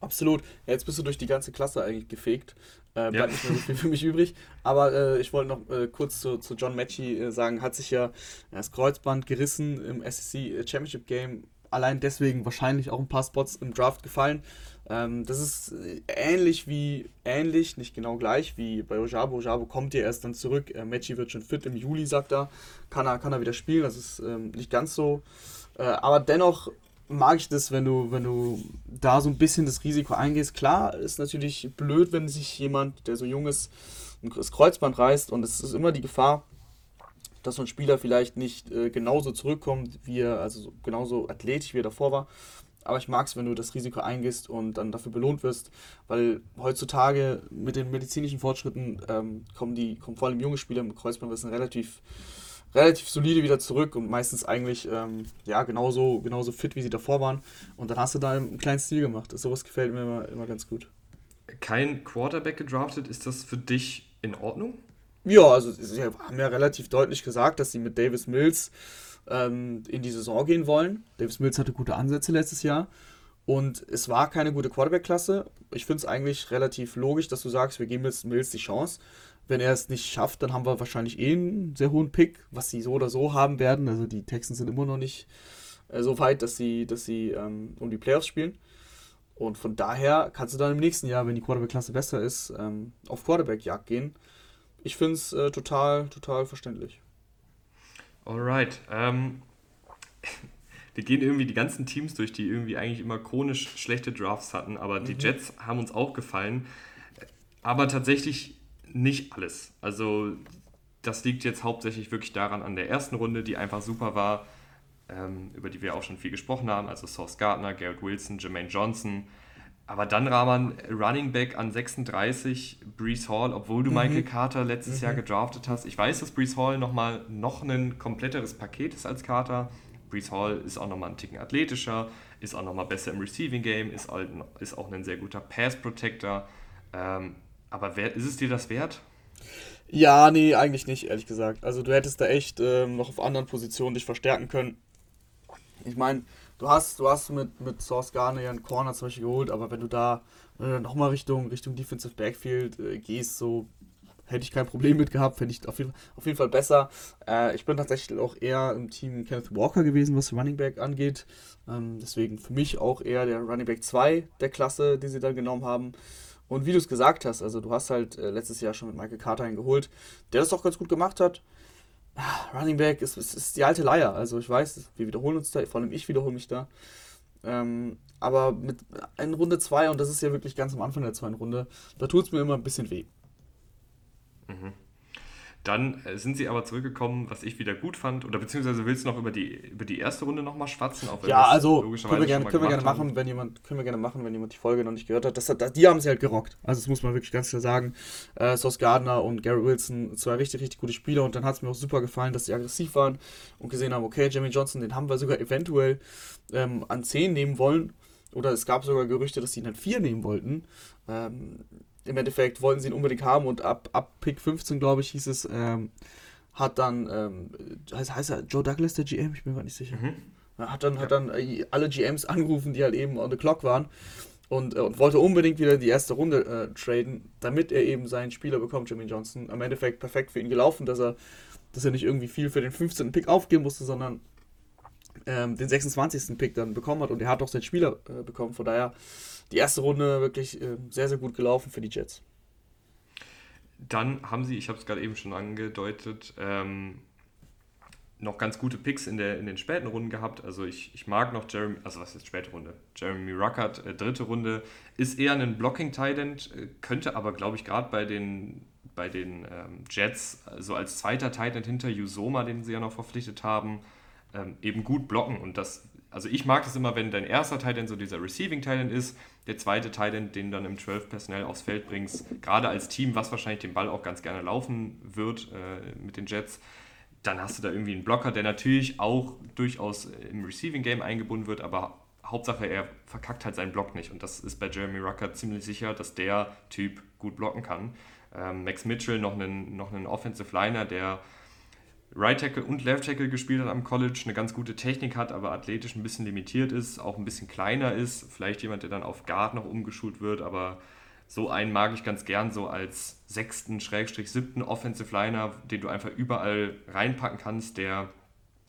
Absolut. Ja, jetzt bist du durch die ganze Klasse eigentlich gefegt. Äh, bleibt ja. nicht mehr so viel für mich übrig. Aber äh, ich wollte noch äh, kurz zu, zu John Matchy äh, sagen, hat sich ja das Kreuzband gerissen im SEC Championship Game. Allein deswegen wahrscheinlich auch ein paar Spots im Draft gefallen. Ähm, das ist äh, ähnlich wie, ähnlich, nicht genau gleich wie bei Ojabo. Ojabo kommt ja erst dann zurück. Äh, Matchy wird schon fit im Juli, sagt er. Kann er, kann er wieder spielen. Das ist ähm, nicht ganz so. aber dennoch mag ich das, wenn du, wenn du da so ein bisschen das Risiko eingehst. Klar, ist natürlich blöd, wenn sich jemand, der so jung ist, das Kreuzband reißt und es ist immer die Gefahr, dass so ein Spieler vielleicht nicht äh, genauso zurückkommt, wie er, also genauso athletisch wie er davor war. Aber ich mag es, wenn du das Risiko eingehst und dann dafür belohnt wirst, weil heutzutage mit den medizinischen Fortschritten ähm, kommen die, kommen vor allem junge Spieler mit Kreuzbandrissen relativ relativ solide wieder zurück und meistens eigentlich ähm, ja, genauso, genauso fit, wie sie davor waren. Und dann hast du da einen kleinen Stil gemacht. Sowas gefällt mir immer, immer ganz gut. Kein Quarterback gedraftet, ist das für dich in Ordnung? Ja, also sie haben ja relativ deutlich gesagt, dass sie mit Davis Mills ähm, in die Saison gehen wollen. Davis Mills hatte gute Ansätze letztes Jahr. Und es war keine gute Quarterback-Klasse. Ich finde es eigentlich relativ logisch, dass du sagst, wir geben jetzt Mills die Chance. Wenn er es nicht schafft, dann haben wir wahrscheinlich eh einen sehr hohen Pick, was sie so oder so haben werden. Also die Texans sind immer noch nicht äh, so weit, dass sie, dass sie ähm, um die Playoffs spielen. Und von daher kannst du dann im nächsten Jahr, wenn die Quarterback-Klasse besser ist, ähm, auf Quarterback-Jagd gehen. Ich finde es äh, total, total verständlich. Alright. Ähm, wir gehen irgendwie die ganzen Teams durch, die irgendwie eigentlich immer chronisch schlechte Drafts hatten, aber mhm. die Jets haben uns auch gefallen. Aber tatsächlich nicht alles. Also das liegt jetzt hauptsächlich wirklich daran an der ersten Runde, die einfach super war, ähm, über die wir auch schon viel gesprochen haben. Also Sauce Gardner, Garrett Wilson, Jermaine Johnson. Aber dann Rahman Running Back an 36, Brees Hall, obwohl du mhm. Michael Carter letztes mhm. Jahr gedraftet hast. Ich weiß, dass Brees Hall nochmal noch ein kompletteres Paket ist als Carter. Brees Hall ist auch nochmal ein Ticken athletischer, ist auch nochmal besser im Receiving Game, ist, ist auch ein sehr guter Pass Protector. Ähm, aber wer, ist es dir das wert? Ja, nee, eigentlich nicht, ehrlich gesagt. Also du hättest da echt ähm, noch auf anderen Positionen dich verstärken können. Ich meine, du hast, du hast mit, mit Source Garner ja einen Corner zum Beispiel geholt, aber wenn du da äh, nochmal Richtung, Richtung Defensive Backfield äh, gehst, so hätte ich kein Problem mit gehabt, fände ich auf jeden, auf jeden Fall besser. Äh, ich bin tatsächlich auch eher im Team Kenneth Walker gewesen, was Running Back angeht. Ähm, deswegen für mich auch eher der Running Back 2 der Klasse, die sie dann genommen haben. Und wie du es gesagt hast, also du hast halt äh, letztes Jahr schon mit Michael Carter einen geholt, der das auch ganz gut gemacht hat. Ah, Running Back ist, ist, ist, die alte Leier. Also ich weiß, wir wiederholen uns da, vor allem ich wiederhole mich da. Ähm, aber mit in Runde 2, und das ist ja wirklich ganz am Anfang der zweiten Runde, da tut es mir immer ein bisschen weh. Mhm. Dann äh, sind sie aber zurückgekommen, was ich wieder gut fand. Oder beziehungsweise willst du noch über die, über die erste Runde nochmal schwatzen? ja, also können wir gerne, können wir gerne machen, wenn jemand, können wir gerne machen, wenn jemand die Folge noch nicht gehört hat. Das, das, die haben sie halt gerockt. Also das muss man wirklich ganz klar sagen. Äh, Sauce Gardner und Gary Wilson, zwei richtig, richtig gute Spieler. Und dann hat es mir auch super gefallen, dass sie aggressiv waren und gesehen haben, okay, Jamie Johnson, den haben wir sogar eventuell ähm, an 10 nehmen wollen. Oder es gab sogar Gerüchte, dass sie ihn an 4 nehmen wollten. Ähm, im Endeffekt wollten sie ihn unbedingt haben und ab, ab Pick 15, glaube ich, hieß es, ähm, hat dann, ähm, heißt, heißt er Joe Douglas der GM? Ich bin mir nicht sicher. Mhm. Hat dann, ja. hat dann äh, alle GMs angerufen, die halt eben on the clock waren und, äh, und wollte unbedingt wieder die erste Runde äh, traden, damit er eben seinen Spieler bekommt, Jimmy Johnson. Im Endeffekt perfekt für ihn gelaufen, dass er, dass er nicht irgendwie viel für den 15. Pick aufgeben musste, sondern ähm, den 26. Pick dann bekommen hat und er hat auch seinen Spieler äh, bekommen. Von daher die erste Runde wirklich äh, sehr, sehr gut gelaufen für die Jets. Dann haben sie, ich habe es gerade eben schon angedeutet, ähm, noch ganz gute Picks in, der, in den späten Runden gehabt. Also ich, ich mag noch Jeremy, also was ist späte Runde? Jeremy Ruckert, äh, dritte Runde, ist eher ein Blocking-Tident, äh, könnte aber, glaube ich, gerade bei den, bei den ähm, Jets, so also als zweiter Tident hinter Usoma, den sie ja noch verpflichtet haben, ähm, eben gut blocken. Und das, also ich mag das immer, wenn dein erster Tident so dieser Receiving-Tident ist, der zweite Tident, den dann im 12 Personell aufs Feld bringst, gerade als Team, was wahrscheinlich den Ball auch ganz gerne laufen wird äh, mit den Jets dann hast du da irgendwie einen Blocker, der natürlich auch durchaus im Receiving Game eingebunden wird, aber Hauptsache er verkackt halt seinen Block nicht. Und das ist bei Jeremy Rucker ziemlich sicher, dass der Typ gut blocken kann. Ähm, Max Mitchell, noch einen, noch einen Offensive Liner, der Right Tackle und Left Tackle gespielt hat am College, eine ganz gute Technik hat, aber athletisch ein bisschen limitiert ist, auch ein bisschen kleiner ist. Vielleicht jemand, der dann auf Guard noch umgeschult wird, aber so einen mag ich ganz gern so als sechsten, Schrägstrich siebten Offensive Liner, den du einfach überall reinpacken kannst, der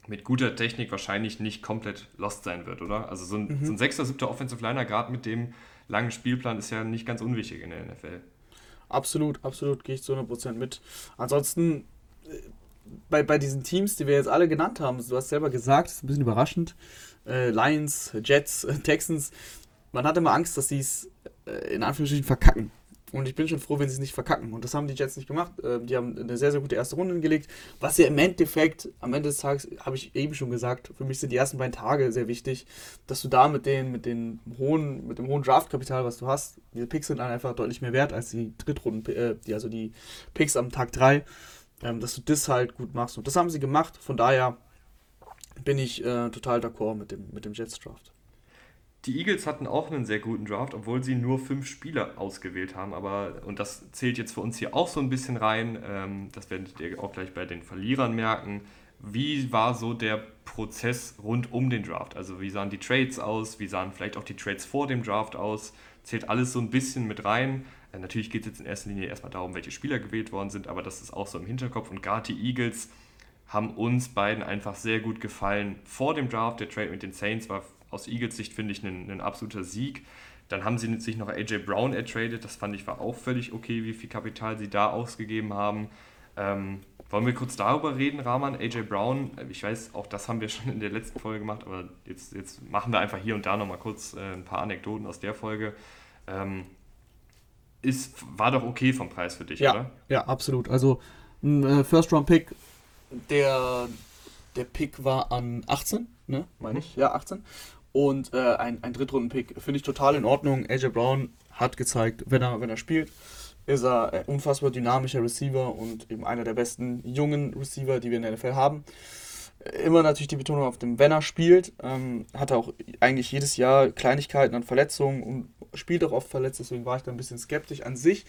mit guter Technik wahrscheinlich nicht komplett lost sein wird, oder? Also so ein, mhm. so ein sechster, siebter Offensive Liner, gerade mit dem langen Spielplan, ist ja nicht ganz unwichtig in der NFL. Absolut, absolut, gehe ich zu 100% mit. Ansonsten, äh, bei, bei diesen Teams, die wir jetzt alle genannt haben, du hast selber gesagt, ist ein bisschen überraschend, äh, Lions, Jets, Texans, man hat immer Angst, dass sie es äh, in Anführungsstrichen verkacken. Und ich bin schon froh, wenn sie es nicht verkacken. Und das haben die Jets nicht gemacht. Ähm, die haben eine sehr, sehr gute erste Runde hingelegt. Was ja im Endeffekt, am Ende des Tages, habe ich eben schon gesagt, für mich sind die ersten beiden Tage sehr wichtig, dass du da mit, den, mit, den hohen, mit dem hohen Draftkapital, was du hast, diese Picks sind dann einfach deutlich mehr wert als die Drittrunden, äh, die, also die Picks am Tag 3, ähm, dass du das halt gut machst. Und das haben sie gemacht. Von daher bin ich äh, total d'accord mit dem, mit dem Jets-Draft. Die Eagles hatten auch einen sehr guten Draft, obwohl sie nur fünf Spieler ausgewählt haben. Aber, und das zählt jetzt für uns hier auch so ein bisschen rein, ähm, das werdet ihr auch gleich bei den Verlierern merken. Wie war so der Prozess rund um den Draft? Also wie sahen die Trades aus? Wie sahen vielleicht auch die Trades vor dem Draft aus? Zählt alles so ein bisschen mit rein. Äh, natürlich geht es jetzt in erster Linie erstmal darum, welche Spieler gewählt worden sind, aber das ist auch so im Hinterkopf. Und gerade die Eagles haben uns beiden einfach sehr gut gefallen vor dem Draft. Der Trade mit den Saints war aus Eagles Sicht finde ich ein, ein absoluter Sieg. Dann haben sie sich noch AJ Brown ertradet. Das fand ich war auch völlig okay, wie viel Kapital sie da ausgegeben haben. Ähm, wollen wir kurz darüber reden, Rahman? AJ Brown, ich weiß, auch das haben wir schon in der letzten Folge gemacht, aber jetzt, jetzt machen wir einfach hier und da nochmal kurz äh, ein paar Anekdoten aus der Folge. Ähm, ist, war doch okay vom Preis für dich, ja, oder? Ja, absolut. Also ein äh, First-Round-Pick, der, der Pick war an 18, ne, meine mhm. ich? Ja, 18. Und äh, ein, ein Drittrunden-Pick finde ich total in Ordnung. AJ Brown hat gezeigt, wenn er, wenn er spielt, ist er ein unfassbar dynamischer Receiver und eben einer der besten jungen Receiver, die wir in der NFL haben. Immer natürlich die Betonung auf dem, wenn er spielt. Ähm, hat er auch eigentlich jedes Jahr Kleinigkeiten an Verletzungen und spielt auch oft verletzt, deswegen war ich da ein bisschen skeptisch an sich.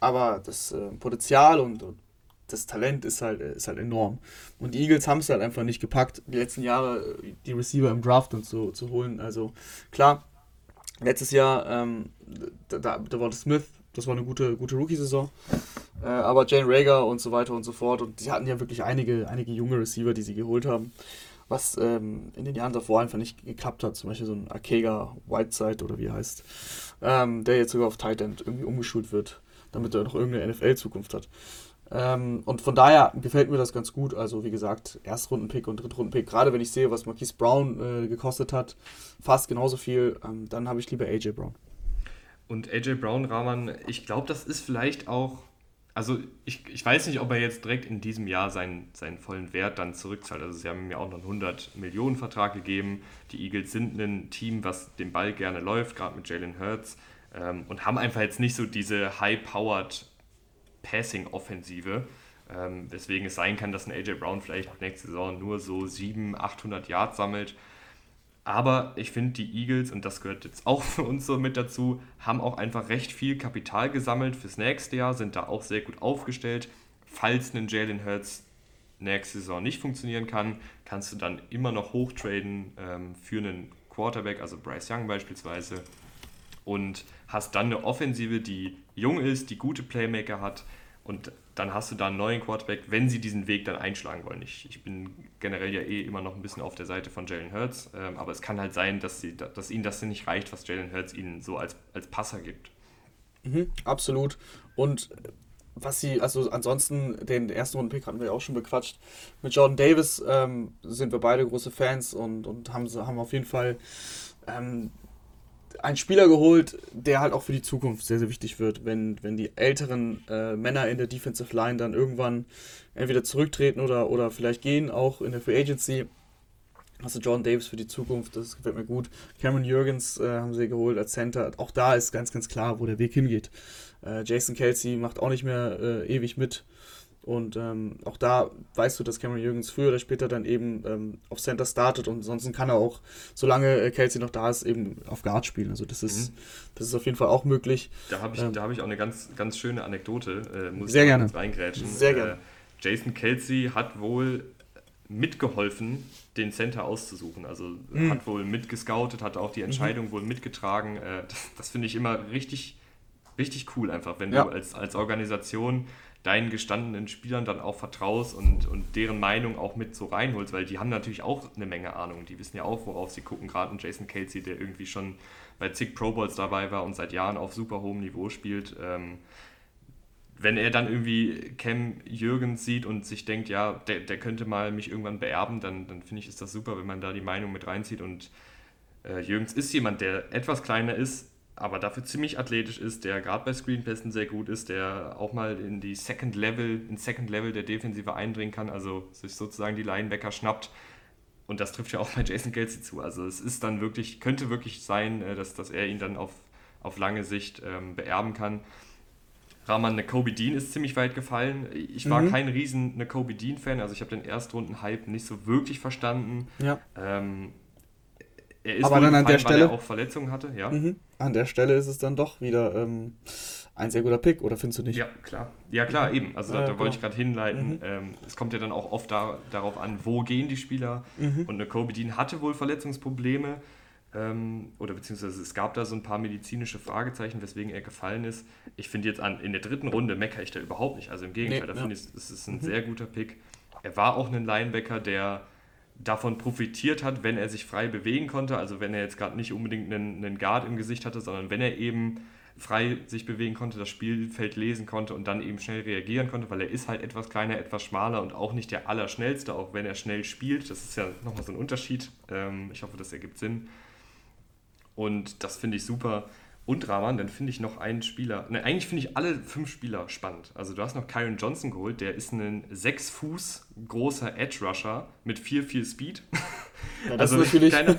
Aber das äh, Potenzial und, und das Talent ist halt, ist halt enorm. Und die Eagles haben es halt einfach nicht gepackt, die letzten Jahre die Receiver im Draft und so zu holen. Also klar, letztes Jahr, ähm, da, da war Smith, das war eine gute, gute Rookie-Saison. Äh, aber Jane Rager und so weiter und so fort. Und sie hatten ja wirklich einige, einige junge Receiver, die sie geholt haben. Was ähm, in den Jahren davor einfach nicht geklappt hat. Zum Beispiel so ein Akega Whiteside oder wie er heißt. Ähm, der jetzt sogar auf Tight End irgendwie umgeschult wird, damit er noch irgendeine NFL-Zukunft hat. Ähm, und von daher gefällt mir das ganz gut. Also wie gesagt, Erstrunden-Pick und Drittrunden-Pick. Gerade wenn ich sehe, was Marquise Brown äh, gekostet hat, fast genauso viel, ähm, dann habe ich lieber AJ Brown. Und AJ Brown, Rahman, ich glaube, das ist vielleicht auch, also ich, ich weiß nicht, ob er jetzt direkt in diesem Jahr seinen, seinen vollen Wert dann zurückzahlt. Also sie haben ihm ja auch noch einen 100 Millionen Vertrag gegeben. Die Eagles sind ein Team, was den Ball gerne läuft, gerade mit Jalen Hurts. Ähm, und haben einfach jetzt nicht so diese high-powered Passing-Offensive. Ähm, weswegen es sein kann, dass ein AJ Brown vielleicht nächste Saison nur so 700, 800 Yards sammelt. Aber ich finde, die Eagles, und das gehört jetzt auch für uns so mit dazu, haben auch einfach recht viel Kapital gesammelt fürs nächste Jahr, sind da auch sehr gut aufgestellt. Falls ein Jalen Hurts nächste Saison nicht funktionieren kann, kannst du dann immer noch hochtraden ähm, für einen Quarterback, also Bryce Young beispielsweise und hast dann eine Offensive, die jung ist, die gute Playmaker hat. Und dann hast du da einen neuen Quarterback, wenn sie diesen Weg dann einschlagen wollen. Ich, ich bin generell ja eh immer noch ein bisschen auf der Seite von Jalen Hurts, ähm, aber es kann halt sein, dass, sie, dass ihnen das nicht reicht, was Jalen Hurts ihnen so als, als Passer gibt. Mhm, absolut. Und was sie, also ansonsten, den ersten Runden-Pick hatten wir ja auch schon bequatscht. Mit Jordan Davis ähm, sind wir beide große Fans und, und haben, haben auf jeden Fall ähm, einen Spieler geholt, der halt auch für die Zukunft sehr, sehr wichtig wird, wenn, wenn die älteren äh, Männer in der Defensive Line dann irgendwann entweder zurücktreten oder, oder vielleicht gehen, auch in der Free Agency. Also Jordan Davis für die Zukunft, das gefällt mir gut. Cameron Jürgens äh, haben sie geholt als Center. Auch da ist ganz, ganz klar, wo der Weg hingeht. Äh, Jason Kelsey macht auch nicht mehr äh, ewig mit. Und ähm, auch da weißt du, dass Cameron Jürgens früher oder später dann eben ähm, auf Center startet und ansonsten kann er auch, solange äh, Kelsey noch da ist, eben auf Guard spielen. Also das ist, mhm. das ist auf jeden Fall auch möglich. Da habe ich, ähm, hab ich auch eine ganz, ganz schöne Anekdote, äh, muss sehr gerne reingrätschen. Sehr gerne. Äh, Jason Kelsey hat wohl mitgeholfen, den Center auszusuchen. Also mhm. hat wohl mitgescoutet, hat auch die mhm. Entscheidung mhm. wohl mitgetragen. Äh, das, das finde ich immer richtig, richtig cool einfach, wenn ja. du als, als Organisation deinen gestandenen Spielern dann auch vertraust und, und deren Meinung auch mit so reinholst, weil die haben natürlich auch eine Menge Ahnung. Die wissen ja auch, worauf sie gucken. Gerade ein Jason Kelsey, der irgendwie schon bei zig Pro Bowls dabei war und seit Jahren auf super hohem Niveau spielt. Ähm, wenn er dann irgendwie Cam Jürgens sieht und sich denkt, ja, der, der könnte mal mich irgendwann beerben, dann, dann finde ich, ist das super, wenn man da die Meinung mit reinzieht. Und äh, Jürgens ist jemand, der etwas kleiner ist, aber dafür ziemlich athletisch ist, der gerade bei Screenpässen sehr gut ist, der auch mal in die Second Level, in Second Level der Defensive eindringen kann, also sich sozusagen die Linebacker schnappt. Und das trifft ja auch bei Jason Kelsey zu. Also es ist dann wirklich, könnte wirklich sein, äh, dass, dass er ihn dann auf, auf lange Sicht ähm, beerben kann. Rahman Kobe Dean ist ziemlich weit gefallen. Ich war mhm. kein riesen Kobe Dean-Fan, also ich habe den Erstrunden-Hype nicht so wirklich verstanden. Ja. Ähm, er ist Aber dann an der Stelle, weil er auch Verletzungen hatte, ja. Mhm. An der Stelle ist es dann doch wieder ähm, ein sehr guter Pick, oder findest du nicht? Ja, klar. Ja, klar, eben. Also da, da wollte ich gerade hinleiten. Mhm. Ähm, es kommt ja dann auch oft da, darauf an, wo gehen die Spieler. Mhm. Und Kobe Dean hatte wohl Verletzungsprobleme. Ähm, oder beziehungsweise es gab da so ein paar medizinische Fragezeichen, weswegen er gefallen ist. Ich finde jetzt an, in der dritten Runde meckere ich da überhaupt nicht. Also im Gegenteil, nee, da ja. finde ich, es ist ein mhm. sehr guter Pick. Er war auch ein Linebacker, der davon profitiert hat, wenn er sich frei bewegen konnte. Also wenn er jetzt gerade nicht unbedingt einen, einen Guard im Gesicht hatte, sondern wenn er eben frei sich bewegen konnte, das Spielfeld lesen konnte und dann eben schnell reagieren konnte, weil er ist halt etwas kleiner, etwas schmaler und auch nicht der Allerschnellste, auch wenn er schnell spielt. Das ist ja nochmal so ein Unterschied. Ähm, ich hoffe, das ergibt Sinn. Und das finde ich super. Und Rahman, dann finde ich noch einen Spieler. Ne, eigentlich finde ich alle fünf Spieler spannend. Also du hast noch Kyron Johnson geholt, der ist ein sechs Fuß großer Edge Rusher mit viel, viel Speed. Ja, also keine,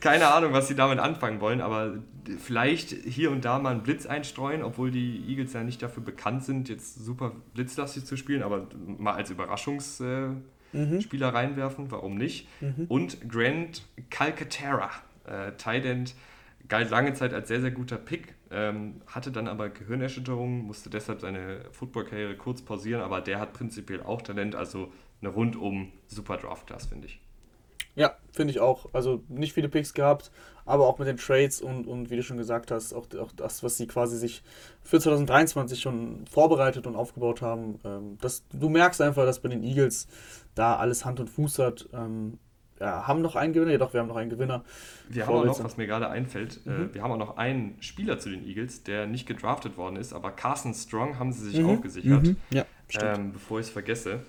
keine Ahnung, was sie damit anfangen wollen, aber vielleicht hier und da mal einen Blitz einstreuen, obwohl die Eagles ja nicht dafür bekannt sind, jetzt super blitzlastig zu spielen, aber mal als Überraschungsspieler äh, mhm. reinwerfen, warum nicht? Mhm. Und Grant Calcaterra äh, Tident galt lange Zeit als sehr, sehr guter Pick, ähm, hatte dann aber Gehirnerschütterungen, musste deshalb seine Football-Karriere kurz pausieren, aber der hat prinzipiell auch Talent, also eine rundum super Draft-Class, finde ich. Ja, finde ich auch. Also nicht viele Picks gehabt, aber auch mit den Trades und, und wie du schon gesagt hast, auch, auch das, was sie quasi sich für 2023 schon vorbereitet und aufgebaut haben. Ähm, das, du merkst einfach, dass bei den Eagles da alles Hand und Fuß hat. Ähm, ja, haben noch einen Gewinner, jedoch wir haben noch einen Gewinner. Wir haben auch noch, was mir gerade einfällt, äh, mhm. äh, wir haben auch noch einen Spieler zu den Eagles, der nicht gedraftet worden ist, aber Carson Strong haben sie sich mhm. auch gesichert. Mhm. Ja, ähm, bevor ich es vergesse.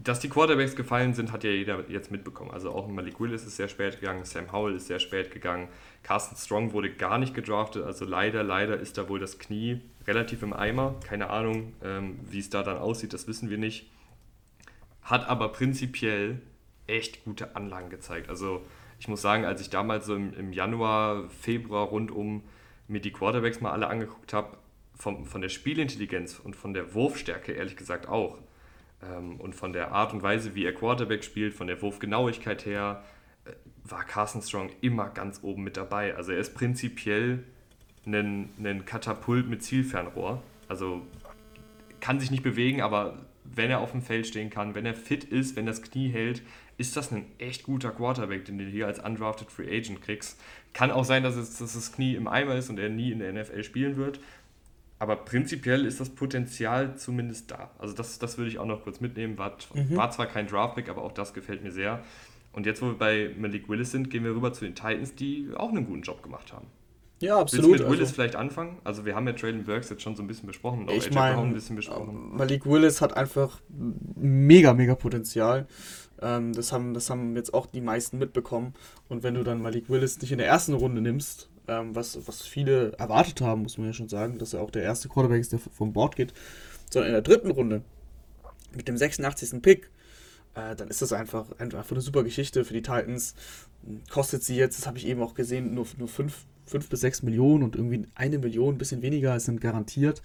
Dass die Quarterbacks gefallen sind, hat ja jeder jetzt mitbekommen. Also auch Malik Willis ist sehr spät gegangen, Sam Howell ist sehr spät gegangen, Carson Strong wurde gar nicht gedraftet, also leider, leider ist da wohl das Knie relativ im Eimer. Keine Ahnung, ähm, wie es da dann aussieht, das wissen wir nicht. Hat aber prinzipiell echt gute Anlagen gezeigt. Also ich muss sagen, als ich damals so im, im Januar, Februar rundum mir die Quarterbacks mal alle angeguckt habe, von, von der Spielintelligenz und von der Wurfstärke ehrlich gesagt auch. Ähm, und von der Art und Weise, wie er Quarterback spielt, von der Wurfgenauigkeit her, äh, war Carson Strong immer ganz oben mit dabei. Also er ist prinzipiell ein, ein Katapult mit Zielfernrohr. Also kann sich nicht bewegen, aber wenn er auf dem Feld stehen kann, wenn er fit ist, wenn das Knie hält, ist das ein echt guter Quarterback, den du hier als undrafted Free Agent kriegst. Kann auch sein, dass, es, dass das Knie im Eimer ist und er nie in der NFL spielen wird. aber prinzipiell ist das Potenzial zumindest da. Also das, das würde ich auch noch kurz mitnehmen. War, mhm. war zwar kein Draftpick, aber auch das gefällt mir sehr. Und jetzt, wo wir bei Malik Willis sind, gehen wir rüber zu den Titans, die auch einen guten Job gemacht haben. Ja, absolut. Willst du mit Willis also, vielleicht anfangen? Also wir haben ja Traylon Burks jetzt schon so ein bisschen besprochen ich mein, ein bisschen besprochen. Malik Willis hat einfach mega, mega Potenzial. Ähm, das, haben, das haben jetzt auch die meisten mitbekommen. Und wenn du dann Malik Willis nicht in der ersten Runde nimmst, ähm, was, was viele erwartet haben, muss man ja schon sagen, dass er auch der erste Quarterback ist, der vom Board geht, sondern in der dritten Runde mit dem 86. Pick, äh, dann ist das einfach, einfach eine super Geschichte für die Titans. Kostet sie jetzt, das habe ich eben auch gesehen, nur, nur 5 fünf bis sechs Millionen und irgendwie eine Million, ein bisschen weniger, sind garantiert.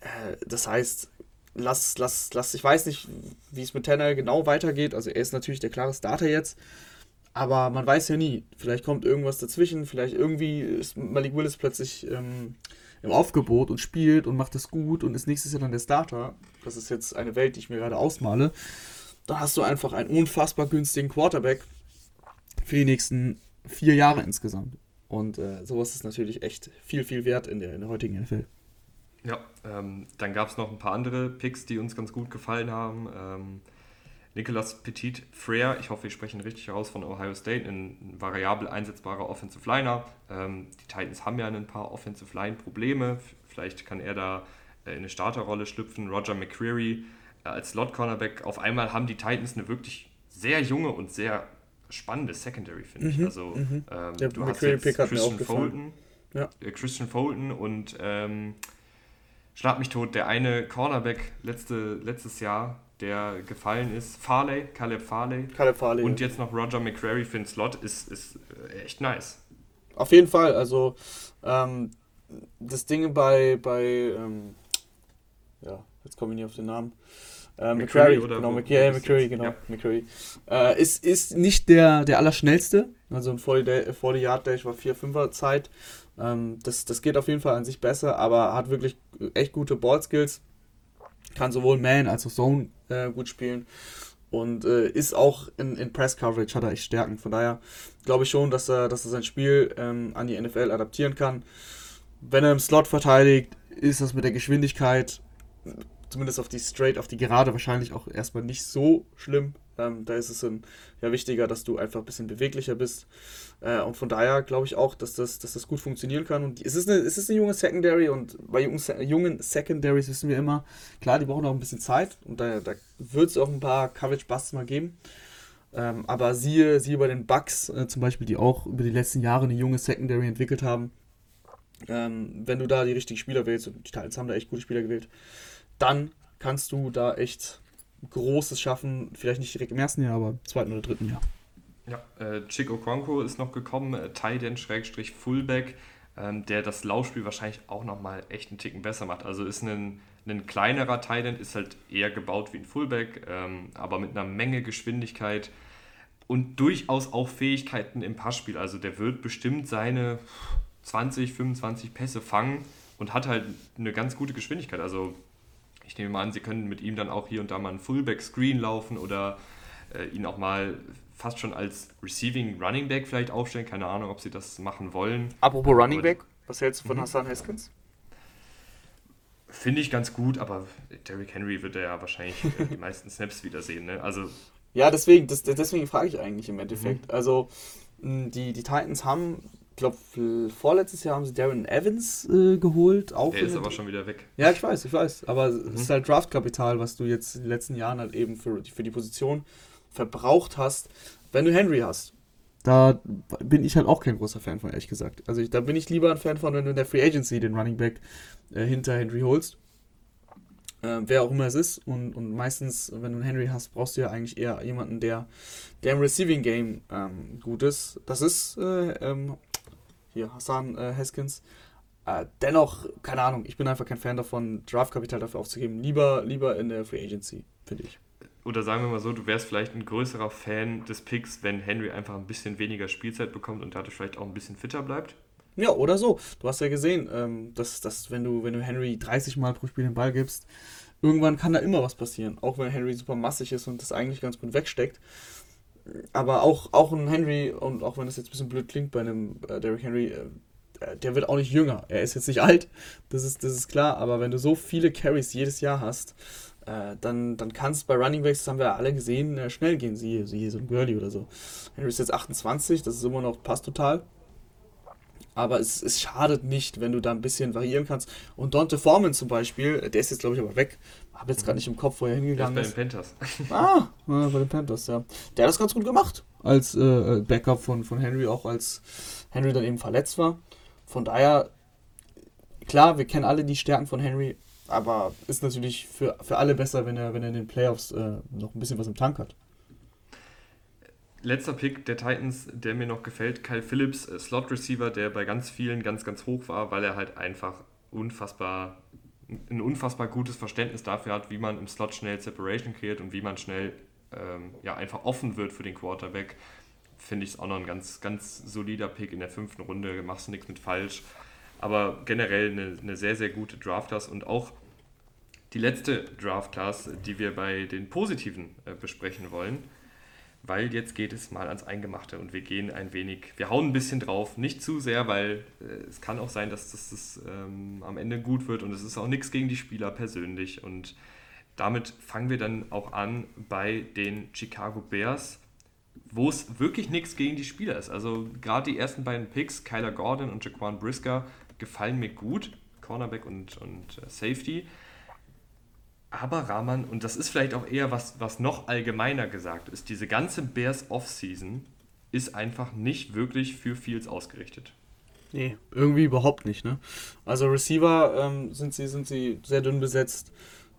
Äh, das heißt, lass, lass, lass, ich weiß nicht, wie es mit Tanner genau weitergeht. Also er ist natürlich der klare Starter jetzt. Aber man weiß ja nie. Vielleicht kommt irgendwas dazwischen. Vielleicht irgendwie ist Malik Willis plötzlich ähm, im Aufgebot und spielt und macht es gut und ist nächstes Jahr dann der Starter. Das ist jetzt eine Welt, die ich mir gerade ausmale. Da hast du einfach einen unfassbar günstigen Quarterback für die nächsten vier Jahre insgesamt. Und äh, sowas ist natürlich echt viel, viel wert in der, in der heutigen NFL. Ja, ähm, dann gab es noch ein paar andere Picks, die uns ganz gut gefallen haben. Ähm, Nicolas Petit Frere, ich hoffe, ich spreche ihn richtig heraus, von Ohio State, ein variabel einsetzbarer Offensive Liner. Ähm, die Titans haben ja ein paar Offensive Line-Probleme. Vielleicht kann er da äh, in eine Starterrolle schlüpfen. Roger McCreary äh, als Slot-Cornerback. Auf einmal haben die Titans eine wirklich sehr junge und sehr spannende Secondary, finde ich. Mhm, also mhm. ähm, Der du hast jetzt Christian Fulton, ja. äh, Christian Fulton und ähm, Schlag mich tot, der eine Cornerback letzte, letztes Jahr, der gefallen ist, Farley, Caleb Farley. Caleb Farley. Und jetzt noch Roger McCrary für den Slot, ist, ist äh, echt nice. Auf jeden Fall, also ähm, das Ding bei, bei ähm, ja, jetzt komme ich nicht auf den Namen. Äh, McCrary, oder genau, Mc, ja, McCrary, genau, ja. McCrary. Äh, ist, ist nicht der, der allerschnellste, also ein 40 Yard Dash war 4-5er Zeit. Ähm, das, das geht auf jeden Fall an sich besser, aber hat wirklich echt gute Ball-Skills. Kann sowohl Man als auch Zone äh, gut spielen und äh, ist auch in, in Press Coverage, hat er echt Stärken. Von daher glaube ich schon, dass er, dass er sein Spiel ähm, an die NFL adaptieren kann. Wenn er im Slot verteidigt, ist das mit der Geschwindigkeit zumindest auf die Straight, auf die Gerade wahrscheinlich auch erstmal nicht so schlimm. Ähm, da ist es ein, ja wichtiger, dass du einfach ein bisschen beweglicher bist. Äh, und von daher glaube ich auch, dass das, dass das gut funktionieren kann. Und es ist, eine, es ist eine junge Secondary und bei jungen, Secondaries wissen wir immer, klar, die brauchen auch ein bisschen Zeit und da, da wird es auch ein paar Coverage-Busts mal geben. Ähm, aber siehe, siehe bei den Bucks äh, zum Beispiel, die auch über die letzten Jahre eine junge Secondary entwickelt haben, ähm, wenn du da die richtigen Spieler wählst, und die Titans haben da echt gute Spieler gewählt, dann kannst du da echt Großes schaffen. Vielleicht nicht direkt im ersten Jahr, aber im zweiten oder dritten Jahr. Ja, äh, Chico Okonkwo ist noch gekommen, äh, Tight Schrägstrich Fullback, ähm, der das Laufspiel wahrscheinlich auch nochmal echt einen Ticken besser macht. Also ist ein, ein kleinerer Tight ist halt eher gebaut wie ein Fullback, ähm, aber mit einer Menge Geschwindigkeit und durchaus auch Fähigkeiten im Passspiel. Also der wird bestimmt seine 20, 25 Pässe fangen und hat halt eine ganz gute Geschwindigkeit. Also ich nehme mal an, sie können mit ihm dann auch hier und da mal einen Fullback-Screen laufen oder äh, ihn auch mal fast schon als Receiving Running Back vielleicht aufstellen. Keine Ahnung, ob sie das machen wollen. Apropos Running Back, was hältst du von mhm. Hassan Haskins? Finde ich ganz gut, aber Derrick Henry wird ja wahrscheinlich äh, die meisten Snaps wiedersehen. Ne? Also, ja, deswegen, das, deswegen frage ich eigentlich im Endeffekt. Mhm. Also, die, die Titans haben glaube, vorletztes Jahr haben sie Darren Evans äh, geholt. Auch Der ist aber schon wieder weg. Ja, ich weiß, ich weiß. Aber mhm. es ist halt Draftkapital, was du jetzt in den letzten Jahren halt eben für, für die Position verbraucht hast, wenn du Henry hast. Da bin ich halt auch kein großer Fan von, ehrlich gesagt. Also ich, da bin ich lieber ein Fan von, wenn du in der Free Agency den Running Back äh, hinter Henry holst. Äh, wer auch immer es ist. Und, und meistens, wenn du einen Henry hast, brauchst du ja eigentlich eher jemanden, der, der im Receiving Game ähm, gut ist. Das ist äh, ähm, hier Hassan äh, Haskins. Äh, dennoch, keine Ahnung, ich bin einfach kein Fan davon, Draftkapital dafür aufzugeben. Lieber, lieber in der Free Agency, finde ich. Oder sagen wir mal so, du wärst vielleicht ein größerer Fan des Picks, wenn Henry einfach ein bisschen weniger Spielzeit bekommt und dadurch vielleicht auch ein bisschen fitter bleibt. Ja, oder so. Du hast ja gesehen, ähm, dass, dass wenn, du, wenn du Henry 30 Mal pro Spiel den Ball gibst, irgendwann kann da immer was passieren. Auch wenn Henry super massig ist und das eigentlich ganz gut wegsteckt aber auch, auch ein Henry, und auch wenn das jetzt ein bisschen blöd klingt bei einem äh, Derrick Henry, äh, der wird auch nicht jünger. Er ist jetzt nicht alt, das ist, das ist klar, aber wenn du so viele Carries jedes Jahr hast, äh, dann, dann kann es bei Running Backs, das haben wir alle gesehen, äh, schnell gehen. Siehe, siehe so ein Gurley oder so. Henry ist jetzt 28, das ist immer noch, passt total. Aber es, es schadet nicht, wenn du da ein bisschen variieren kannst. Und Dante Foreman zum Beispiel, der ist jetzt, glaube ich, aber weg. Habe jetzt gerade nicht im Kopf, wo er hingegangen ist. Bei den Panthers. ah, bei den Panthers, ja. Der hat das ganz gut gemacht. Als äh, Backup von, von Henry, auch als Henry dann eben verletzt war. Von daher, klar, wir kennen alle die Stärken von Henry, aber ist natürlich für, für alle besser, wenn er, wenn er in den Playoffs äh, noch ein bisschen was im Tank hat. Letzter Pick der Titans, der mir noch gefällt, Kyle Phillips, äh, Slot Receiver, der bei ganz vielen ganz, ganz hoch war, weil er halt einfach unfassbar, ein unfassbar gutes Verständnis dafür hat, wie man im Slot schnell Separation kreiert und wie man schnell ähm, ja, einfach offen wird für den Quarterback. Finde ich es auch noch ein ganz, ganz solider Pick in der fünften Runde, machst du nichts mit falsch. Aber generell eine, eine sehr, sehr gute Draft-Class und auch die letzte Draft-Class, die wir bei den positiven äh, besprechen wollen, weil jetzt geht es mal ans Eingemachte und wir gehen ein wenig, wir hauen ein bisschen drauf, nicht zu sehr, weil äh, es kann auch sein, dass das, das ähm, am Ende gut wird und es ist auch nichts gegen die Spieler persönlich und damit fangen wir dann auch an bei den Chicago Bears, wo es wirklich nichts gegen die Spieler ist. Also gerade die ersten beiden Picks, Kyler Gordon und Jaquan Brisker, gefallen mir gut. Cornerback und, und äh, Safety. Aber Rahman, und das ist vielleicht auch eher was, was noch allgemeiner gesagt ist, diese ganze Bears Offseason ist einfach nicht wirklich für Fields ausgerichtet. Nee, irgendwie überhaupt nicht. Ne? Also Receiver ähm, sind, sie, sind sie sehr dünn besetzt.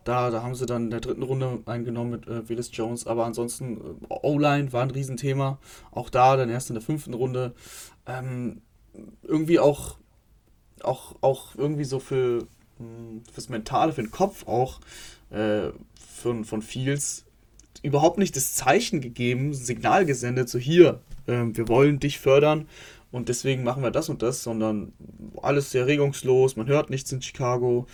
Da, da haben sie dann in der dritten Runde eingenommen mit äh, Willis Jones. Aber ansonsten, äh, O-Line war ein Riesenthema. Auch da dann erst in der fünften Runde. Ähm, irgendwie auch auch, auch irgendwie so für hm, fürs Mentale, für den Kopf auch äh, von, von Fields überhaupt nicht das Zeichen gegeben, Signal gesendet, so hier, äh, wir wollen dich fördern und deswegen machen wir das und das, sondern alles sehr regungslos, man hört nichts in Chicago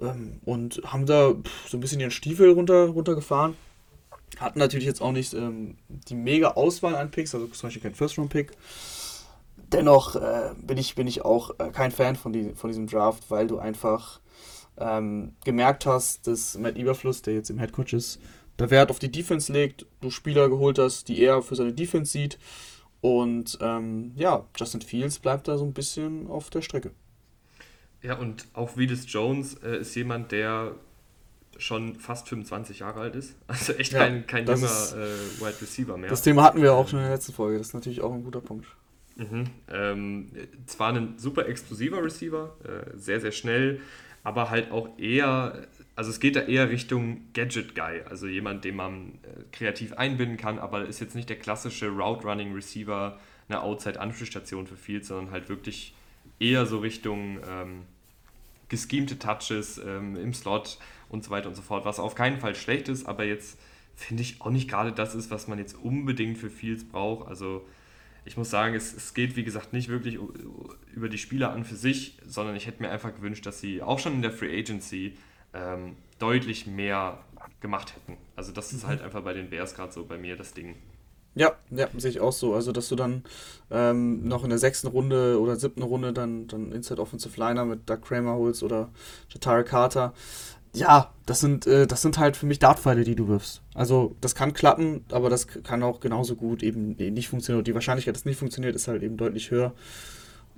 ähm, und haben da so ein bisschen ihren Stiefel runter, runtergefahren. Hatten natürlich jetzt auch nicht ähm, die mega Auswahl an Picks, also zum Beispiel kein First-Round-Pick dennoch äh, bin, ich, bin ich auch äh, kein Fan von, die, von diesem Draft, weil du einfach ähm, gemerkt hast, dass Matt Eberfluss, der jetzt im Headcoach ist, da Wert auf die Defense legt, du Spieler geholt hast, die er für seine Defense sieht. Und ähm, ja, Justin Fields bleibt da so ein bisschen auf der Strecke. Ja, und auch Willis Jones äh, ist jemand, der schon fast 25 Jahre alt ist. Also echt ja, kein, kein junger ist, äh, Wide Receiver mehr. Das Thema hatten wir auch schon in der letzten Folge. Das ist natürlich auch ein guter Punkt. Mhm. Ähm, zwar ein super explosiver Receiver, äh, sehr, sehr schnell, aber halt auch eher, also es geht da eher Richtung Gadget-Guy, also jemand, den man äh, kreativ einbinden kann, aber ist jetzt nicht der klassische Route-Running-Receiver, eine Outside-Anspielstation für viel, sondern halt wirklich eher so Richtung ähm, geschemte Touches ähm, im Slot und so weiter und so fort, was auf keinen Fall schlecht ist, aber jetzt finde ich auch nicht gerade das ist, was man jetzt unbedingt für Fields braucht. Also ich muss sagen, es, es geht wie gesagt nicht wirklich über die Spieler an für sich, sondern ich hätte mir einfach gewünscht, dass sie auch schon in der Free Agency ähm, deutlich mehr gemacht hätten. Also das ist mhm. halt einfach bei den Bears gerade so bei mir das Ding. Ja, ja, sehe ich auch so. Also, dass du dann ähm, noch in der sechsten Runde oder siebten Runde dann, dann Inside Offensive Liner mit Doug Kramer holst oder Jatara Carter ja, das sind, äh, das sind halt für mich Dartpfeile, die du wirfst. Also das kann klappen, aber das kann auch genauso gut eben nicht funktionieren. Die Wahrscheinlichkeit, dass es nicht funktioniert, ist halt eben deutlich höher.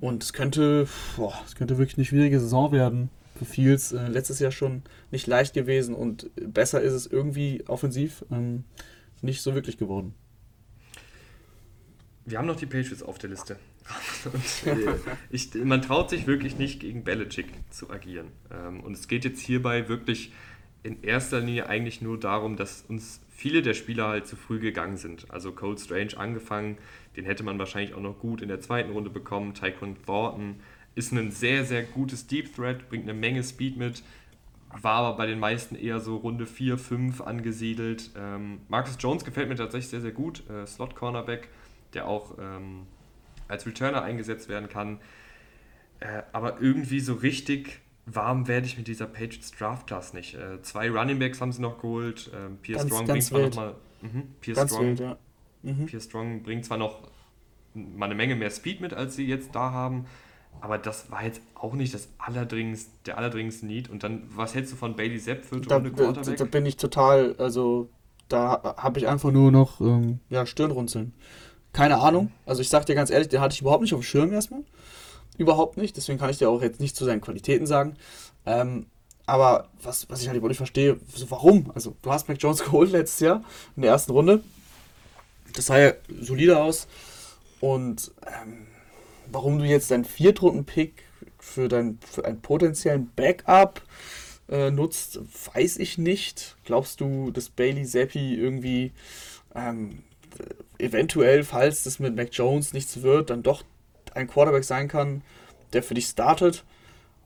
Und es könnte, boah, es könnte wirklich eine schwierige Saison werden. Für Fields äh, letztes Jahr schon nicht leicht gewesen und besser ist es irgendwie offensiv ähm, nicht so wirklich geworden. Wir haben noch die Patriots auf der Liste. Ich, man traut sich wirklich nicht gegen Belichick zu agieren. Ähm, und es geht jetzt hierbei wirklich in erster Linie eigentlich nur darum, dass uns viele der Spieler halt zu früh gegangen sind. Also Cold Strange angefangen, den hätte man wahrscheinlich auch noch gut in der zweiten Runde bekommen. Tyquan Thornton ist ein sehr, sehr gutes Deep Threat, bringt eine Menge Speed mit, war aber bei den meisten eher so Runde 4, 5 angesiedelt. Ähm, Marcus Jones gefällt mir tatsächlich sehr, sehr gut. Äh, Slot Cornerback, der auch ähm, als Returner eingesetzt werden kann. Äh, aber irgendwie so richtig warm werde ich mit dieser Patriots Draft Class nicht. Äh, zwei Running Backs haben sie noch geholt. Ähm, Pierre Strong ganz bringt zwar nochmal. Mhm, Pierre, Strong, wild, ja. mhm. Pierre Strong bringt zwar noch mal eine Menge mehr Speed mit, als sie jetzt da haben. Aber das war jetzt auch nicht das allerdringendste, der allerdringendste Need. Und dann, was hältst du von Bailey Zapp, vierte Da, Runde da, Quarterback? da bin ich total, also da habe ich einfach nur noch ähm, ja, Stirnrunzeln. Keine Ahnung. Also ich sag dir ganz ehrlich, den hatte ich überhaupt nicht auf dem Schirm erstmal. Überhaupt nicht. Deswegen kann ich dir auch jetzt nicht zu seinen Qualitäten sagen. Ähm, aber was, was ich halt überhaupt nicht verstehe, warum? Also du hast Mac Jones geholt letztes Jahr in der ersten Runde. Das sah ja solide aus. Und ähm, warum du jetzt deinen Viertrunden-Pick für, dein, für einen potenziellen Backup äh, nutzt, weiß ich nicht. Glaubst du, dass Bailey Zappi irgendwie ähm, eventuell, falls das mit Mac Jones nichts wird, dann doch ein Quarterback sein kann, der für dich startet?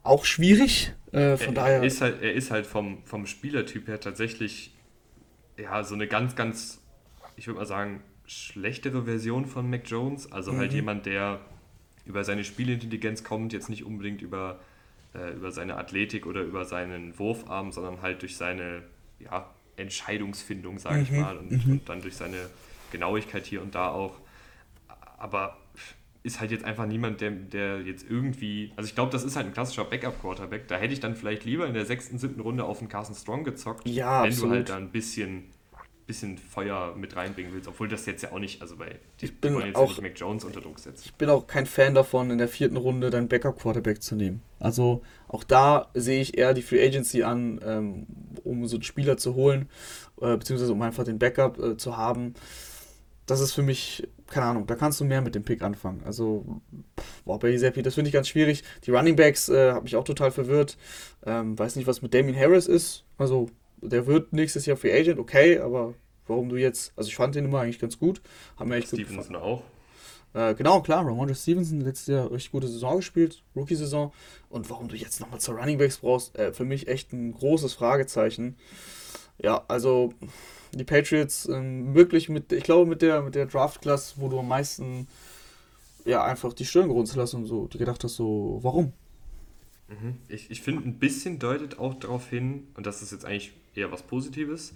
Auch schwierig. Äh, von er, daher. ist halt, er ist halt vom, vom Spielertyp her tatsächlich ja, so eine ganz, ganz, ich würde mal sagen, schlechtere Version von Mac Jones. Also halt Mhm. jemand, der über seine Spielintelligenz kommt, jetzt nicht unbedingt über, äh, über seine Athletik oder über seinen Wurfarm, sondern halt durch seine ja, Entscheidungsfindung, sage ich Mhm, mal, und, und dann durch seine Genauigkeit hier und da auch. Aber ist halt jetzt einfach niemand, der, der jetzt irgendwie. Also ich glaube, das ist halt ein klassischer Backup-Quarterback. Da hätte ich dann vielleicht lieber in der sechsten, siebten Runde auf den Carson Strong gezockt, Ja, wenn absolut. du halt da ein bisschen, bisschen Feuer mit reinbringen willst. Obwohl das jetzt ja auch nicht, also bei Ich bin jetzt auch- nicht Mac Jones unter Druck setzen. Ich bin auch kein Fan davon, in der vierten Runde deinen Backup-Quarterback zu nehmen. Also auch da sehe ich eher die Free Agency an, ähm, um so einen Spieler zu holen, äh, beziehungsweise um einfach den Backup äh, zu haben. Das ist für mich, keine Ahnung, da kannst du mehr mit dem Pick anfangen. Also, boah, Bailey Zappi, das finde ich ganz schwierig. Die Running Backs äh, hat mich auch total verwirrt. Ähm, weiß nicht, was mit Damien Harris ist. Also, der wird nächstes Jahr Free Agent, okay, aber warum du jetzt, also ich fand den immer eigentlich ganz gut. Haben mir echt. Stevenson auch. Äh, genau, klar, Ramondre Stevenson letztes Jahr richtig gute Saison gespielt, Rookie-Saison. Und warum du jetzt nochmal zur Running Backs brauchst, äh, für mich echt ein großes Fragezeichen. Ja, also die Patriots ähm, wirklich mit, ich glaube mit der mit der Draft-Class, wo du am meisten ja einfach die Stirn gerunzelt hast und so, du gedacht hast so, warum? Mhm. Ich, ich finde, ein bisschen deutet auch darauf hin, und das ist jetzt eigentlich eher was Positives,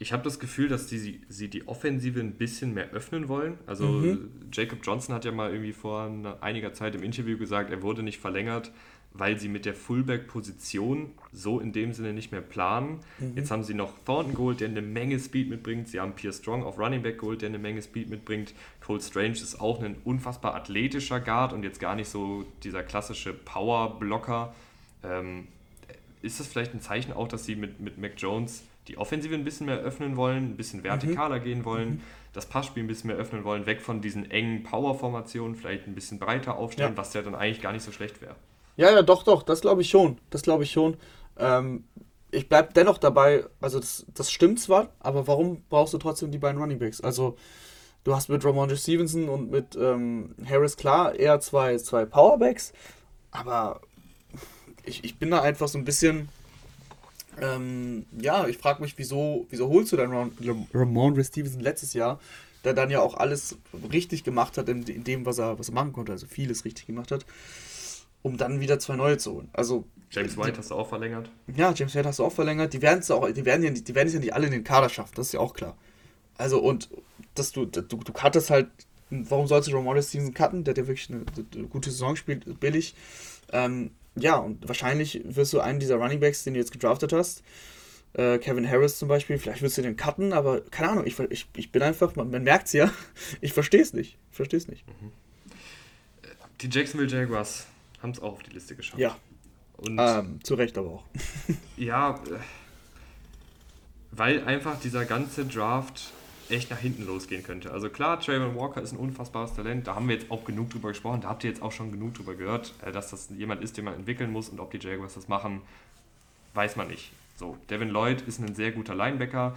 ich habe das Gefühl, dass die, sie, sie die Offensive ein bisschen mehr öffnen wollen. Also Mhm. Jacob Johnson hat ja mal irgendwie vor einiger Zeit im Interview gesagt, er wurde nicht verlängert, weil sie mit der Fullback-Position so in dem Sinne nicht mehr planen. Jetzt haben sie noch Thornton geholt, der eine Menge Speed mitbringt. Sie haben Pierre Strong auf Running Back geholt, der eine Menge Speed mitbringt. Cole Strange ist auch ein unfassbar athletischer Guard und jetzt gar nicht so dieser klassische Power-Blocker. Ähm, ist das vielleicht ein Zeichen auch, dass sie mit, mit Mac Jones die Offensive ein bisschen mehr öffnen wollen, ein bisschen vertikaler gehen wollen, das Passspiel ein bisschen mehr öffnen wollen, weg von diesen engen Power-Formationen, vielleicht ein bisschen breiter aufstellen, Ja. was ja dann eigentlich gar nicht so schlecht wäre. Ja, ja, doch, doch, das glaube ich schon. Das glaube ich schon. Ähm, ich bleibe dennoch dabei, also das, das stimmt zwar, aber warum brauchst du trotzdem die beiden Running Backs? Also, du hast mit Ramondre Stevenson und mit ähm, Harris klar eher zwei, zwei Powerbacks, aber ich, ich bin da einfach so ein bisschen. Ähm, ja, ich frage mich, wieso, wieso holst du dann Ram Ramondre Stevenson letztes Jahr, der dann ja auch alles richtig gemacht hat in, in dem, was er, was er machen konnte, also vieles richtig gemacht hat, um dann wieder zwei neue zu holen. Also James Die- White hast du auch verlängert. ja, James Wade hast du auch verlängert. Die werden es auch, die werden ja nicht, die werden es ja nicht alle in den Kader schaffen, das ist ja auch klar. Also und dass du, du, du cuttest halt, warum sollst du Ramondre Stevenson cutten? Der hat ja wirklich eine, eine gute Saison gespielt, billig. Ähm, ja, und wahrscheinlich wirst du einen dieser Running Backs, den du jetzt gedraftet hast, äh, Kevin Harris zum Beispiel, vielleicht wirst du den cutten, aber keine Ahnung, ich, ich, ich bin einfach, man, man merkt es ja, ich verstehe es nicht. Ich verstehe es nicht. Die Jacksonville Jaguars haben es auch auf die Liste geschafft. Ja, Und ähm, zu Recht aber auch. ja, äh, weil einfach dieser ganze Draft echt nach hinten losgehen könnte. Also klar, Trayvon Walker ist ein unfassbares Talent, da haben wir jetzt auch genug drüber gesprochen, da habt ihr jetzt auch schon genug drüber gehört, äh, dass das jemand ist, den man entwickeln muss und ob die Jaguars das machen, weiß man nicht. So, Devin Lloyd ist ein sehr guter Linebacker,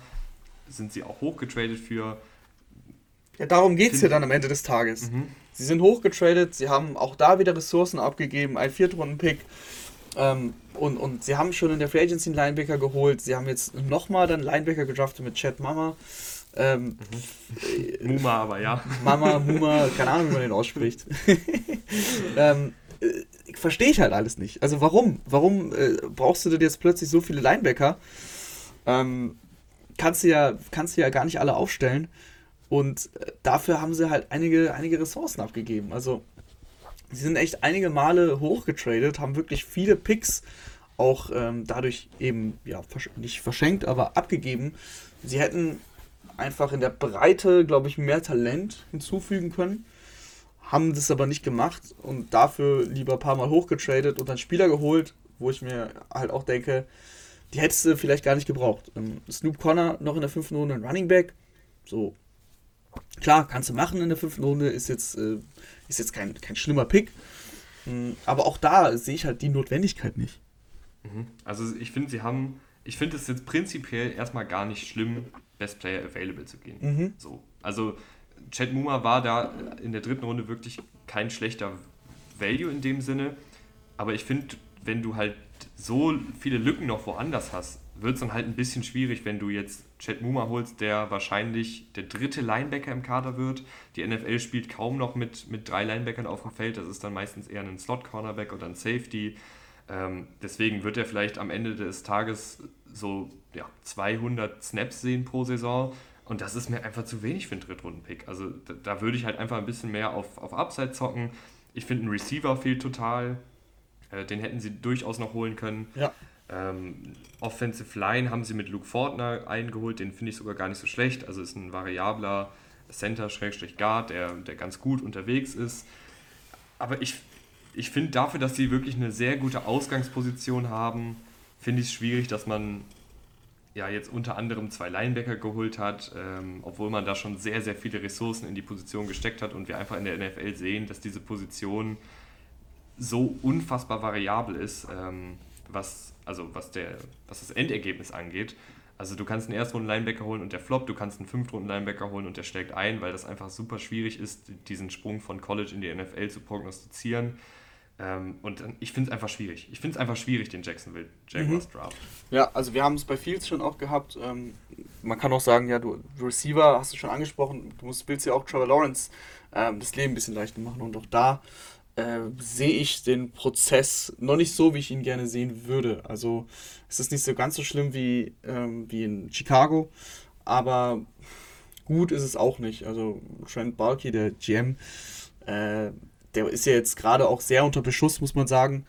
sind sie auch hochgetradet für. Ja, darum geht es ja dann am Ende des Tages. Mhm. Sie sind hochgetradet, sie haben auch da wieder Ressourcen abgegeben, ein Viertrunden-Pick. Ähm, und, und sie haben schon in der Free Agency einen Linebacker geholt. Sie haben jetzt nochmal dann Linebacker gedraftet mit Chad Mama. Ähm, Muma, aber ja. Mama, Muma, keine Ahnung, wie man den ausspricht. ähm, äh, Verstehe ich halt alles nicht. Also warum? Warum äh, brauchst du denn jetzt plötzlich so viele Linebacker? Ähm, kannst, du ja, kannst du ja gar nicht alle aufstellen. Und äh, dafür haben sie halt einige, einige Ressourcen abgegeben. Also sie sind echt einige Male hochgetradet, haben wirklich viele Picks auch ähm, dadurch eben, ja, nicht verschenkt, aber abgegeben. Sie hätten einfach in der Breite, glaube ich, mehr Talent hinzufügen können, haben das aber nicht gemacht und dafür lieber ein paar Mal hochgetradet und dann Spieler geholt, wo ich mir halt auch denke, die hättest du vielleicht gar nicht gebraucht. Ähm, Snoop Connor noch in der fünften Runde ein Running Back, so klar, kannst du machen in der fünften Runde, ist jetzt, äh, ist jetzt kein, kein schlimmer Pick, hm, aber auch da sehe ich halt die Notwendigkeit nicht. Mhm. Also ich finde, sie haben, ich finde es jetzt prinzipiell erstmal gar nicht schlimm, Best Player Available zu gehen. Mhm. So. Also Chad Muma war da in der dritten Runde wirklich kein schlechter Value in dem Sinne, aber ich finde, wenn du halt so viele Lücken noch woanders hast, wird es dann halt ein bisschen schwierig, wenn du jetzt Chad Muma holst, der wahrscheinlich der dritte Linebacker im Kader wird. Die NFL spielt kaum noch mit, mit drei Linebackern auf dem Feld. Das ist dann meistens eher ein Slot-Cornerback oder ein Safety. Ähm, deswegen wird er vielleicht am Ende des Tages so ja, 200 Snaps sehen pro Saison. Und das ist mir einfach zu wenig für einen Drittrunden-Pick. Also da, da, würde ich halt einfach ein bisschen mehr auf, auf Upside zocken. Ich finde, ein Receiver fehlt total. Äh, den hätten sie durchaus noch holen können. Ja. Ähm, Offensive Line haben sie mit Luke Fortner eingeholt, den finde ich sogar gar nicht so schlecht. Also ist ein variabler Center-Guard, der, der ganz gut unterwegs ist. Aber ich ich finde dafür, dass sie wirklich eine sehr gute Ausgangsposition haben, finde ich es schwierig, dass man ja jetzt unter anderem zwei Linebacker geholt hat, ähm, obwohl man da schon sehr, sehr viele Ressourcen in die Position gesteckt hat und wir einfach in der NFL sehen, dass diese Position so unfassbar variabel ist, ähm, was, also was, der, was das Endergebnis angeht. Also du kannst einen Erstrunden-Linebacker holen und der floppt, du kannst einen Fünftrunden-Linebacker holen und der schlägt ein, weil das einfach super schwierig ist, diesen Sprung von College in die NFL zu prognostizieren. Ähm, und ich finde es einfach schwierig. Ich finde es einfach schwierig, den Jacksonville Jaguars mhm. Draft. Ja, also wir haben es bei Fields schon auch gehabt. Ähm, man kann auch sagen, ja, du Receiver hast du schon angesprochen, du musst, willst ja auch Trevor Lawrence ähm, das Leben ein bisschen leichter machen. Und auch da äh, sehe ich den Prozess noch nicht so, wie ich ihn gerne sehen würde. Also es ist nicht so ganz so schlimm wie, ähm, wie in Chicago, aber gut ist es auch nicht. Also Trent Balky, der GM, äh, der ist ja jetzt gerade auch sehr unter Beschuss, muss man sagen.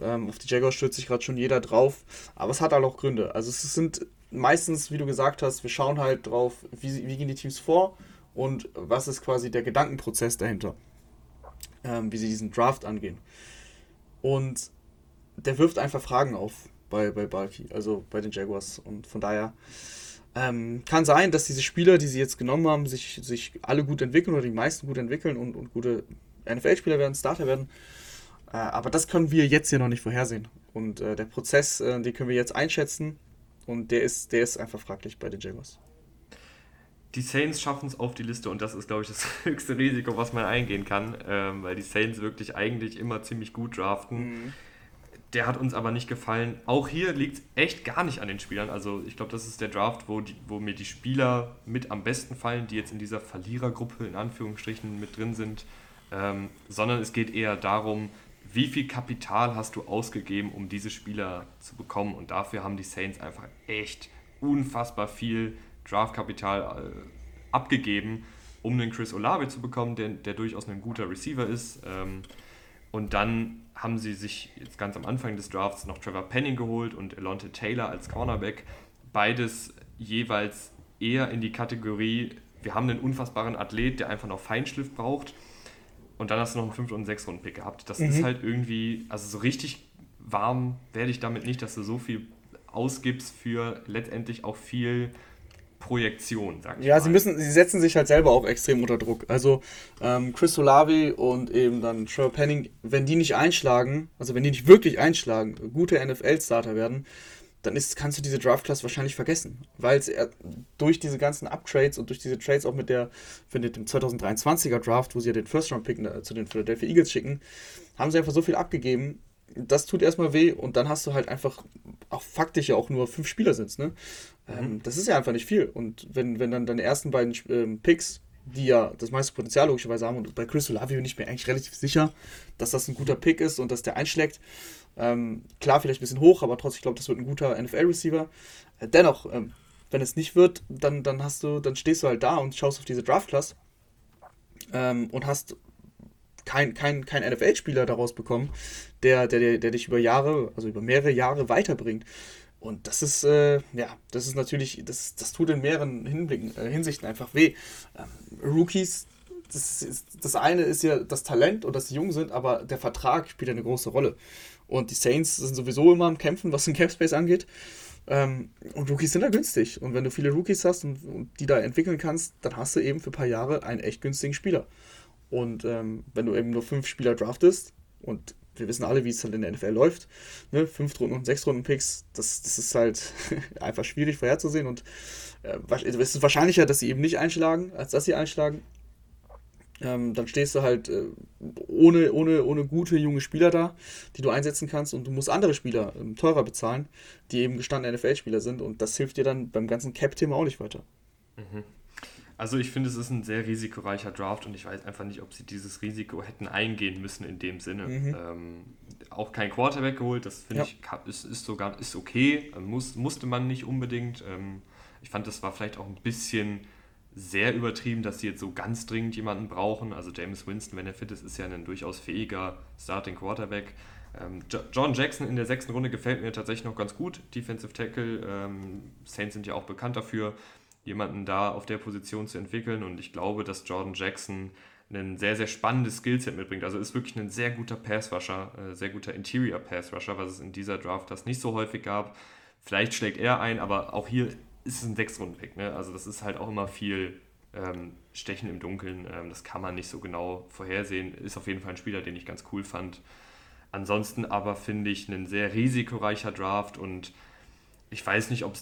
Ähm, auf die Jaguars stürzt sich gerade schon jeder drauf. Aber es hat halt auch Gründe. Also es sind meistens, wie du gesagt hast, wir schauen halt drauf, wie, wie gehen die Teams vor und was ist quasi der Gedankenprozess dahinter. Ähm, wie sie diesen Draft angehen. Und der wirft einfach Fragen auf bei, bei Balky, also bei den Jaguars. Und von daher ähm, kann sein, dass diese Spieler, die sie jetzt genommen haben, sich, sich alle gut entwickeln oder die meisten gut entwickeln und, und gute NFL-Spieler werden, Starter werden. Äh, aber das können wir jetzt hier noch nicht vorhersehen. Und äh, der Prozess, äh, den können wir jetzt einschätzen. Und der ist, der ist einfach fraglich bei den Jaguars. Die Saints schaffen es auf die Liste und das ist, glaube ich, das höchste Risiko, was man eingehen kann, ähm, weil die Saints wirklich eigentlich immer ziemlich gut draften. Mhm. Der hat uns aber nicht gefallen. Auch hier liegt es echt gar nicht an den Spielern. Also ich glaube, das ist der Draft, wo, die, wo mir die Spieler mit am besten fallen, die jetzt in dieser Verlierergruppe in Anführungsstrichen mit drin sind ähm, sondern es geht eher darum, wie viel Kapital hast du ausgegeben, um diese Spieler zu bekommen. Und dafür haben die Saints einfach echt unfassbar viel Draftkapital äh, abgegeben, um den Chris Olave zu bekommen, der, der durchaus ein guter Receiver ist. Ähm, und dann haben sie sich jetzt ganz am Anfang des Drafts noch Trevor Penning geholt und Elonte Taylor als Cornerback. Beides jeweils eher in die Kategorie, wir haben einen unfassbaren Athlet, der einfach noch Feinschliff braucht und dann hast du noch einen 5- und 6-Runden-Pick gehabt. Das mhm. ist halt irgendwie, also so richtig warm werde ich damit nicht, dass du so viel ausgibst für letztendlich auch viel Projektion, sag ich Ja, mal. sie müssen, sie setzen sich halt selber auch extrem unter Druck. Also ähm, Chris Olavi und eben dann Trevor Penning, wenn die nicht einschlagen, also wenn die nicht wirklich einschlagen, gute NFL-Starter werden, dann ist, kannst du diese Draft-Class wahrscheinlich vergessen. Weil es durch diese ganzen Uptrades und durch diese Trades auch mit der, mit dem 2023er Draft, wo sie ja den First-Round-Pick äh, zu den Philadelphia Eagles schicken, haben sie einfach so viel abgegeben. Das tut erstmal weh und dann hast du halt einfach, auch faktisch ja auch nur fünf Spieler sind, ne? Mhm. Ähm, das ist ja einfach nicht viel. Und wenn, wenn dann deine ersten beiden ähm, Picks die ja das meiste Potenzial logischerweise haben. Und bei Chris Olavi bin ich mir eigentlich relativ sicher, dass das ein guter Pick ist und dass der einschlägt. Ähm, klar, vielleicht ein bisschen hoch, aber trotzdem, ich glaube, das wird ein guter NFL-Receiver. Äh, dennoch, ähm, wenn es nicht wird, dann, dann hast du, dann stehst du halt da und schaust auf diese Draft-Class ähm, und hast kein, kein, kein NFL-Spieler daraus bekommen, der, der, der dich über Jahre, also über mehrere Jahre weiterbringt. Und das ist, äh, ja, das ist natürlich, das, das tut in mehreren Hinblicken, äh, Hinsichten einfach weh. Ähm, Rookies, das, ist, das eine ist ja das Talent und dass sie jung sind, aber der Vertrag spielt eine große Rolle. Und die Saints sind sowieso immer am Kämpfen, was den Capspace angeht. Ähm, und Rookies sind da günstig. Und wenn du viele Rookies hast und, und, die da entwickeln kannst, dann hast du eben für ein paar Jahre einen echt günstigen Spieler. Und ähm, wenn du eben nur fünf Spieler draftest, und wir wissen alle, wie es halt in der NFL läuft, ne? fünf Runden und sechs Runden Picks, das, das ist halt einfach schwierig vorherzusehen. Und äh, es ist wahrscheinlicher, dass sie eben nicht einschlagen, als dass sie einschlagen. Ähm, dann stehst du halt äh, ohne, ohne, ohne gute junge Spieler da, die du einsetzen kannst und du musst andere Spieler ähm, teurer bezahlen, die eben gestandene NFL-Spieler sind und das hilft dir dann beim ganzen Cap-Thema auch nicht weiter. Mhm. Also ich finde, es ist ein sehr risikoreicher Draft und ich weiß einfach nicht, ob sie dieses Risiko hätten eingehen müssen in dem Sinne. Mhm. Ähm, auch kein Quarterback geholt, das finde ja. ich ist, ist sogar ist okay, muss, musste man nicht unbedingt. Ähm, ich fand, das war vielleicht auch ein bisschen sehr übertrieben, dass sie jetzt so ganz dringend jemanden brauchen. Also James Winston, wenn er fit ist, ist ja ein durchaus fähiger Starting Quarterback. Ähm, John Jackson in der sechsten Runde gefällt mir tatsächlich noch ganz gut. Defensive Tackle. Ähm, Saints sind ja auch bekannt dafür, jemanden da auf der Position zu entwickeln. Und ich glaube, dass Jordan Jackson ein sehr, sehr spannendes Skillset mitbringt. Also ist wirklich ein sehr guter Passrusher, äh, sehr guter Interior Passrusher, was es in dieser Draft das nicht so häufig gab. Vielleicht schlägt er ein, aber auch hier ist es ein Sechs-Runden-Pick. Ne? Also das ist halt auch immer viel ähm, Stechen im Dunkeln. Ähm, das kann man nicht so genau vorhersehen. Ist auf jeden Fall ein Spieler, den ich ganz cool fand. Ansonsten aber finde ich ein sehr risikoreicher Draft und ich weiß nicht, ob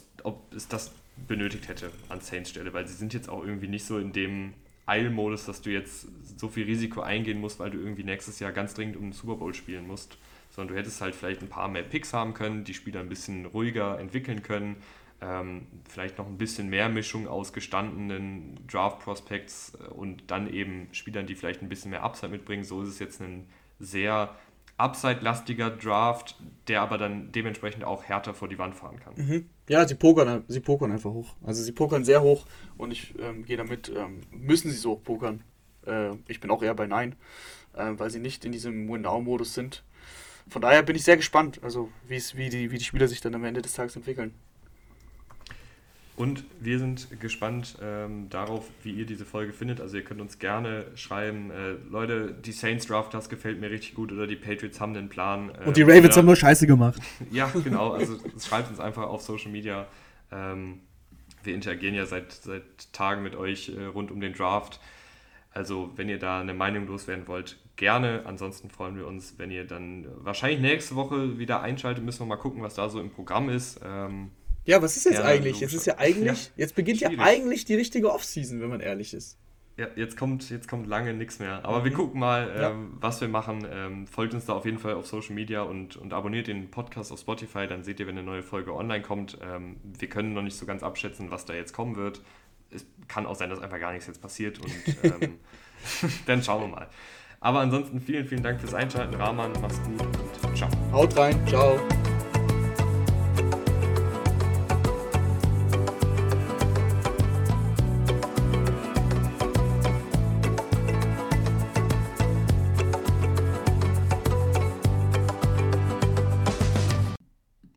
es das benötigt hätte an Saints Stelle, weil sie sind jetzt auch irgendwie nicht so in dem Eilmodus, dass du jetzt so viel Risiko eingehen musst, weil du irgendwie nächstes Jahr ganz dringend um den Super Bowl spielen musst, sondern du hättest halt vielleicht ein paar mehr Picks haben können, die Spieler ein bisschen ruhiger entwickeln können ähm, vielleicht noch ein bisschen mehr Mischung aus gestandenen Draft-Prospects äh, und dann eben Spielern, die vielleicht ein bisschen mehr Upside mitbringen. So ist es jetzt ein sehr Upside-lastiger Draft, der aber dann dementsprechend auch härter vor die Wand fahren kann. Mhm. Ja, sie pokern, sie pokern einfach hoch. Also sie pokern sehr hoch und ich ähm, gehe damit, ähm, müssen sie so hoch pokern. Äh, ich bin auch eher bei Nein, äh, weil sie nicht in diesem Win-Now-Modus sind. Von daher bin ich sehr gespannt, also wie, die, wie die Spieler sich dann am Ende des Tages entwickeln. Und wir sind gespannt ähm, darauf, wie ihr diese Folge findet. Also ihr könnt uns gerne schreiben, äh, Leute, die Saints Draft, das gefällt mir richtig gut oder die Patriots haben den Plan. Äh, Und die Ravens oder, haben nur Scheiße gemacht. ja, genau. Also schreibt uns einfach auf Social Media. Ähm, wir interagieren ja seit, seit Tagen mit euch äh, rund um den Draft. Also wenn ihr da eine Meinung loswerden wollt, gerne. Ansonsten freuen wir uns, wenn ihr dann wahrscheinlich nächste Woche wieder einschaltet. Müssen wir mal gucken, was da so im Programm ist. Ähm, ja, was ist jetzt ja, eigentlich? Jetzt ist ja eigentlich, ja, jetzt beginnt schwierig. ja eigentlich die richtige Offseason, wenn man ehrlich ist. Ja, jetzt kommt, jetzt kommt lange nichts mehr. Aber mhm. wir gucken mal, ähm, ja. was wir machen. Ähm, folgt uns da auf jeden Fall auf Social Media und, und abonniert den Podcast auf Spotify. Dann seht ihr, wenn eine neue Folge online kommt. Ähm, wir können noch nicht so ganz abschätzen, was da jetzt kommen wird. Es kann auch sein, dass einfach gar nichts jetzt passiert und ähm, dann schauen wir mal. Aber ansonsten vielen, vielen Dank fürs Einschalten. Rahman, mach's gut und ciao. Haut rein, ciao.